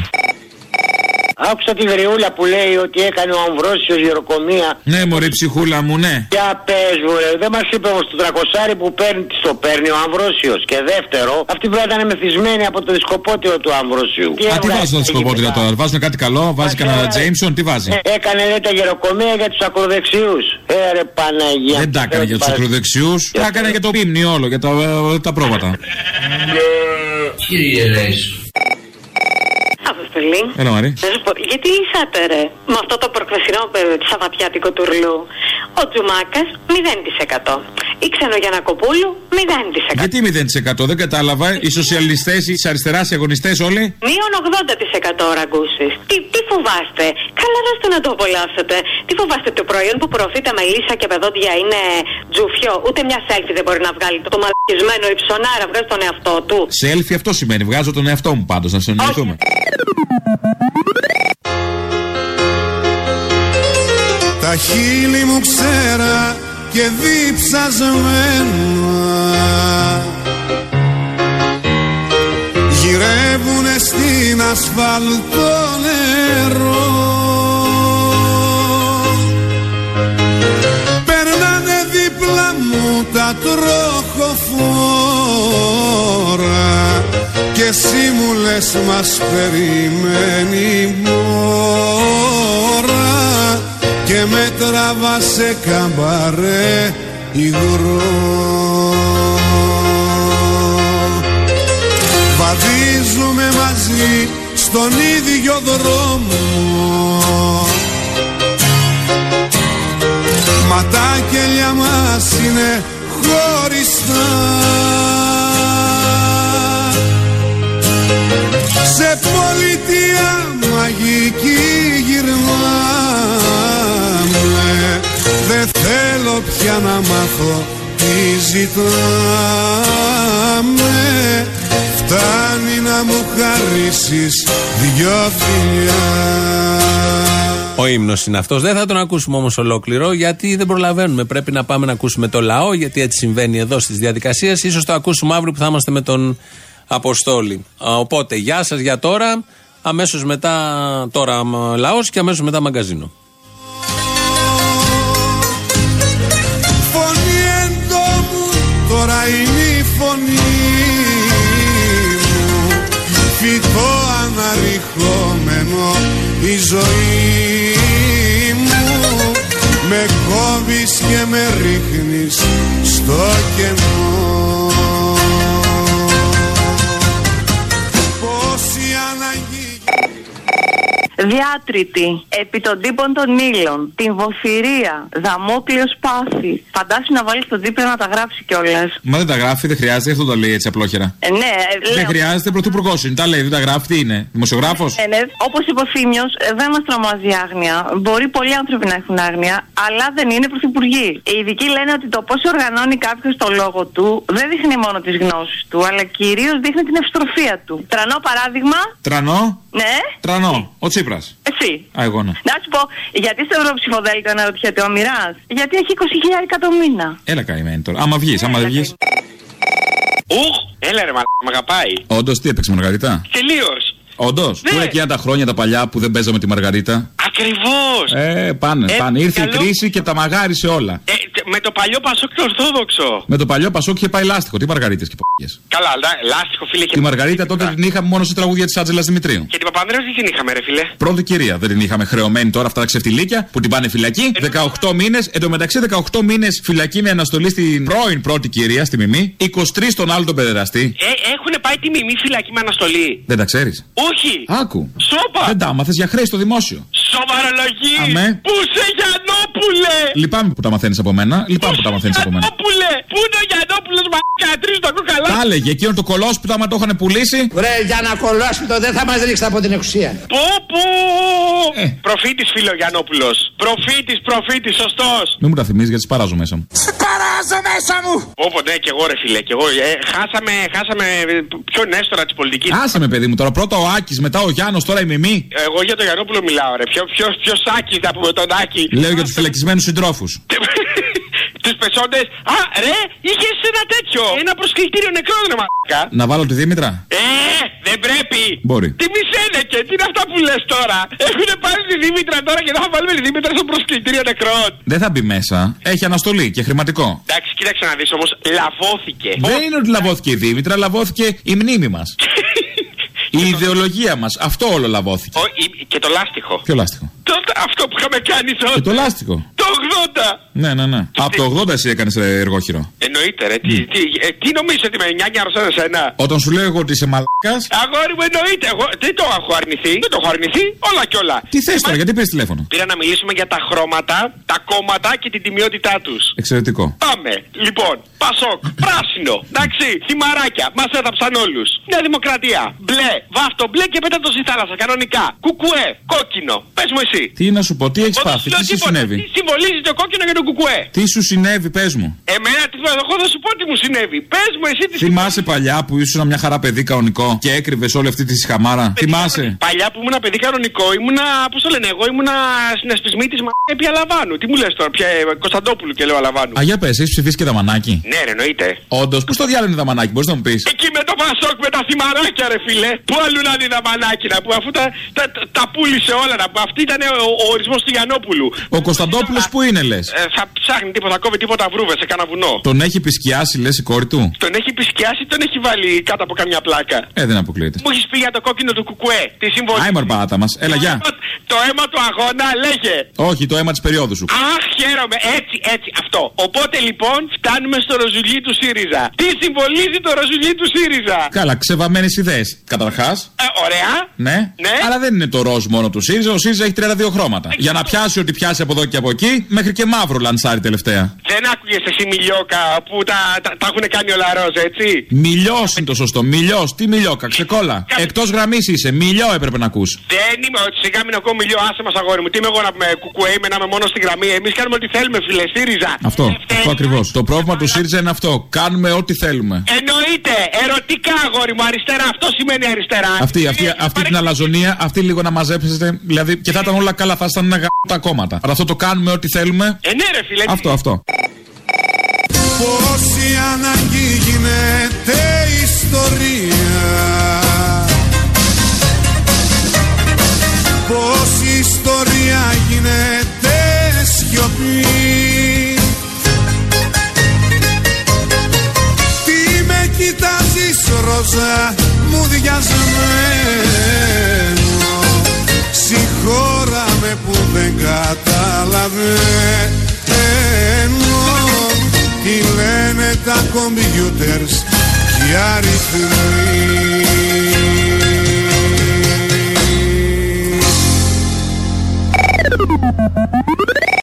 Άκουσα τη γριούλα που λέει ότι έκανε ο Αμβρόσιος γεροκομεία. Ναι, μωρή ψυχούλα μου, ναι. Για πες μου, ρε, δεν μας είπε όμως το τρακοσάρι που παίρνει, στο παίρνει ο Αμβρόσιος. Και δεύτερο, αυτή πρέπει να ήταν μεθυσμένη από το δισκοπότηρο του Αμβροσίου. Α, τι έβγαλε βάζουν τα σκοπότηρα τώρα, βάζουν κάτι καλό, βάζει κανένα Τζέιμσον, τι βάζει; Ε, έκανε λέει τα γεροκομεία για τους ακροδεξιούς. Ε, ρε Παναγία. Δεν τα έκανε για τους ακροδεξιούς, τα έκανε για το πίμνη όλο, για τα, ε, τα πρόβατα. Κύριε Ρέις. Αποστολή. Έλα, Μαρή. Να σου πω, γιατί είσατε ρε με αυτό το προχθεσινό ε, σαββατιάτικο τουρλού. Ο Τζουμάκας 0%. ή Ξενογιανακοπούλου 0%. Γιατί 0% δεν κατάλαβα. Οι σοσιαλιστές, οι τη αριστεράς, οι αγωνιστές όλοι. Μείον 80% ραγκούσης. Τι, τι φοβάστε; Καλά δώστε να το απολαύσετε. Τι φοβάστε το προϊόν που προωθείτε με λύσα και παιδόντια είναι τζουφιό; Ούτε μια selfie δεν μπορεί να βγάλει το, το μαλακισμένο υψονάρα. Βγάζει τον εαυτό του. Σέλφι αυτό σημαίνει. Βγάζω τον εαυτό μου πάντως, να συνεννοηθούμε. Τα χείλη μου ξέρα και διψασμένα Γυρεύουνε στην ασφαλτό νερό. Περνάνε δίπλα μου τα τροχοφόρα και εσύ μου λες μας περιμένει η μόρα και με τραβά σε καμπαρέ υγρό Βαδίζουμε μαζί στον ίδιο δρόμο. Μα τα κελιά μας είναι χωριστά. Σε πολιτεία μαγική θέλω πια να μάθω τι ζητάμε Φτάνει να μου χαρίσεις δυο φιλιά Ο ύμνος είναι αυτός. Δεν θα τον ακούσουμε όμως ολόκληρο γιατί δεν προλαβαίνουμε. Πρέπει να πάμε να ακούσουμε το λαό γιατί έτσι συμβαίνει εδώ στις διαδικασίες. σω το ακούσουμε αύριο που θα είμαστε με τον Αποστόλη. Α, Οπότε, γεια σας για τώρα. Αμέσως μετά, τώρα λαός και αμέσως μετά μαγκαζίνο. Αναρριχόμενο η ζωή μου. Με κόβεις και με ρίχνεις στο κενό Διάτρητη, επί των τύπων των ήλων, την βοφυρία, δαμόκλειος πάθη. Φαντάσου να βάλεις τον δίπλα να τα γράψει κιόλας. Μα δεν τα γράφει, δεν χρειάζεται, αυτό το λέει έτσι απλόχερα. Ε, ναι, ε, Δεν λέω. χρειάζεται, πρωθυπουργός είναι. Τα λέει, δεν τα γράφει, τι είναι. Δημοσιογράφος; Ε, ναι, Όπως είπε ο Θήμιο, δεν μας τρομάζει άγνοια. Μπορεί πολλοί άνθρωποι να έχουν άγνοια, αλλά δεν είναι πρωθυπουργοί. Οι ειδικοί λένε ότι το πώς οργανώνει κάποιος το λόγο του δεν δείχνει μόνο τις γνώσεις του, αλλά κυρίως δείχνει την ευστροφία του. Τρανό παράδειγμα, Τρανό, ναι, τρανό. Ο Τσίπρας. Εσύ. Α, εγώ ναι. Να σου πω, γιατί στο Ευρωψηφοδέλτιο αναρωτιέται ο Μοιράς, Γιατί έχει 20.000 το μήνα. Έλα καημένη τώρα. Άμα βγεις, άμα δεν βγεις. Ουχ, έλα ρε μαλάκα, μ' αγαπάει. Όντως, τι έπαιξε Μαργαρίτα; Τελείως. Όντως. Πού είναι εκείνα τα χρόνια τα παλιά που δεν παίζαμε τη Μαργαρίτα; Ακριβώς. Ε, πάνε, Ε, πάνε. Ήρθε καλό. η κρίση και τα μαγάρισε όλα. Ε, τε- με το παλιό Πασόκ και Ορθόδοξο. Με το παλιό Πασόκ είχε πάει λάστιχο. Τι Μαργαρίτες και π***γιες. Καλά, λά- λάστιχο φίλε και. Τη Μαργαρίτα τότε την είχαμε μόνο σε τραγούδια της Άτζελα Δημητρίου. Και την Παπανδρέου τι την είχαμε, ρε φίλε. Πρώτη κυρία. Δεν την είχαμε χρεωμένη τώρα αυτά τα ξεφτιλίκια που την πάνε φυλακή. 18 μήνες. Εν τω μεταξύ 18 μήνες φυλακή με αναστολή στην πρώην πρώτη κυρία, στη Μιμή. 23 στον άλλο τον παιδεραστή. Ε, έχουν πάει τη μιμή φυλακή με αναστολή. Δεν τα ξέρεις. Όχι. Άκου. Σόπα. Δεν τα μάθε για χρέη στο δημόσιο. Σοβαρολογή. Αμέ. Πού σε Γιαννόπουλε; Λυπάμαι που τα μαθαίνεις από μένα. Λυπάμαι που τα μαθαίνεις από μένα. Γιαννόπουλε; Πού είναι ο Γιαννόπουλος μα τρεις το ακούω καλά. Τα έλεγε εκείνο το κολόσπιτο άμα το είχαν πουλήσει. Βρε, για να κολόσπιτο δεν θα μας ρίξετε από την εξουσία. Πω πω. Ε. Προφήτης φίλο Γιαννόπουλος. Προφήτης, προφήτης, σωστός. Μην μου τα θυμίζεις γιατί σπαράζω μέσα μου. Παράζω μέσα μου. Όπω ναι, και εγώ ρε φίλε. Και εγώ, ε, χάσαμε, χάσαμε. Ποιον είναι έστωρα της πολιτικής. Άσε με παιδί μου τώρα. Πρώτα ο Άκης, μετά ο Γιάννος, τώρα η Μιμή. Εγώ για τον Γιαννόπουλο μιλάω, ρε. Ποιο, ποιο, ποιος Άκη να πούμε τον Άκη; Λέω για τους φυλακισμένους συντρόφους. *laughs* Τους πεσόντες. Α, ρε, είχες ένα τέτοιο. Ένα προσκλητήριο νεκρών, ρε μαλάκα. Να βάλω τη Δήμητρα; Ε, δεν πρέπει. Μπορεί. Τι μισένεκε, τι είναι αυτά που λες τώρα; Έχουν πάρει τη Δήμητρα τώρα και θα βάλουμε τη Δήμητρα στο προσκλητήριο νεκρών. Δεν θα μπει μέσα. Έχει αναστολή και χρηματικό. Εντάξει, κοίταξε να δεις όμως, λαβώθηκε. Δεν είναι ότι λαβώθηκε η Δήμητρα, λαβώθηκε η μνήμη μας. *laughs* η ιδεολογία μας. Αυτό όλο λαβώθηκε. Ο, η- και το λάστιχο. Ποιο λάστιχο; Το, Αυτό που είχαμε κάνει τότε. Και το λάστιχο. Το 80. Ναι, ναι, ναι. Από το 80 εσύ έκανες εργόχειρο. Εννοείται, ρε. Τι, τι, ε, τι νομίζεις ότι με νιάνια αρρωσάνε εσένα. Όταν σου λέω εγώ ότι είσαι μαλάκα. Αγόρι μου, εννοείται. Εγώ δεν το έχω αρνηθεί; Δεν το έχω αρνηθεί. Όλα και όλα. Τι θες τώρα, γιατί πήρες τηλέφωνο; Πήρα να μιλήσουμε για τα χρώματα, τα κόμματα και την τιμιότητά τους. Εξαιρετικό. Πάμε. Λοιπόν, Πασόκ, *coughs* πράσινο, εντάξει, θυμαράκια, μα έδαψαν όλους. Μια δημοκρατία, μπλε, βάφτο μπλε και πέτα το στη θάλασσα, κανονικά. Κουκουέ, κόκκινο. Πες μου εσύ. Τι; Να σου πω, τι έχεις Όταν πάθει, σου λέω τι σου τίποτα, συνέβη; Τι συμβολίζεις το κόκκινο και το κουκουέ; Τι σου συνέβη, πες μου. Εμένα τι εγώ θα σου πω τι μου συνέβη. Πες μου εσύ τι Θυμάσαι παλιά που ήσουν μια χαρά παιδί κανονικό και έκρυβες όλη αυτή τη συχαμάρα. Θυμάσαι; Παλιά που ήμουν παιδί κανονικό, ήμουνα, πώς το λένε, εγώ ήμουνα συνασπισμή της μα επί Αλαβάνου. Τι μου λες τώρα, πια ε, Κωνσταντόπουλου και λέω Αλαβάνου. Α, για πες, έχεις ψηφίσει και δαμανάκι; Ναι, ρε, εννοείται. Όντως, πώς το διάλεγε δαμανάκι, μπορείς να μου πεις; Εκεί με το Πασόκ με τα θυμαράκια, ρε φίλε. Πού αλλού να είναι η δαμανάκι να που αφού τα, τα, τα, τα πούλησε όλα να που. Αυτή ήταν ο, ο ορισμός του Γιαννόπουλου. Ο Κωνσταντόπουλος που είναι, λες; Ε, θα ψάχνει τίποτα, κόβει τίποτα βρούβες σε κανένα βουνό. Τον έχει επισκιάσει, λες η κόρη του; Τον έχει πισκιάσει, τον έχει βάλει κάτω από καμιά πλάκα. Ε, δεν αποκλείεται. Μου έχεις πει για το κόκκινο του κουκουέ. Τη συμβολή. Άιμαρ παράτα μας. Έλα, γεια. Το αίμα του αγώνα λέγε. Όχι, το αίμα της περίοδου σου. Αχ, χαίρομαι. Έτσι, έτσι, αυτό. Οπότε λοιπόν φτάνουμε στο ροζουλί του ΣΥΡΙΖΑ. Τι συμβολίζει το ροζουλί του ΣΥΡΙΖΑ; Καλά, ξεβαμένες ιδέες. Καταρχάς. Ε, ωραία. Ναι. Ναι. Αλλά δεν είναι το ροζ μόνο του ΣΥΡΙΖΑ. Ο ΣΥΡΙΖΑ έχει 32 χρώματα. Για να πιάσει ό,τι πιάσει από εδώ και από εκεί, μέχρι και μαύρο λανσάρι τελευταία. Δεν άκουγες εσύ μιλιόκα που τα, τα, τα έχουν κάνει όλα ροζ, έτσι; Μιλιό είναι το σωστό. Μιλιό. Τι μιλιόκα, ξεκόλα. Εκτός γραμμής είσαι. Μιλιό έπρεπε να ακούς. Δεν είμαι ότι σιγά μην ακούω μιλιό, άσε μας αγόρι μου. Τι είμαι εγώ να πούμε κουκουέ, είμαι να είμαι μόνο στη γραμμή. Εμείς κάνουμε ό,τι θέλουμε, φίλε. ΣΥΡΙΖΑ. Αυτό. Αυτό ακριβώς. Το πρόβλημα του ΣΥΡΙΖΑ είναι αυτό. Κάνουμε ό,τι θέλουμε. Εννοείται, ερωτικά αγόρι μου, αριστερά. Αυτό σημαίνει αριστερά. Αυτή, αυτή, αυτή την αλαζονία, αυτή λίγο να μαζέψετε. Δηλαδή, και θα ήταν όλα καλά, θα ήταν να γα- τα κόμματα. Αλλά αυτό το κάνουμε ό,τι θέλουμε. Ε, ναι, ρε φίλε. Αυτό, αυτό. Πόση ανάγκη γίνεται ιστορία Πόση ιστορία γίνεται σιωπή Τι με κοιτάζεις ρόζα μου διασμένο Συγχώρα με που δεν καταλαβαίνω Τι λένε τα κομπιούτερς και οι αριθμοί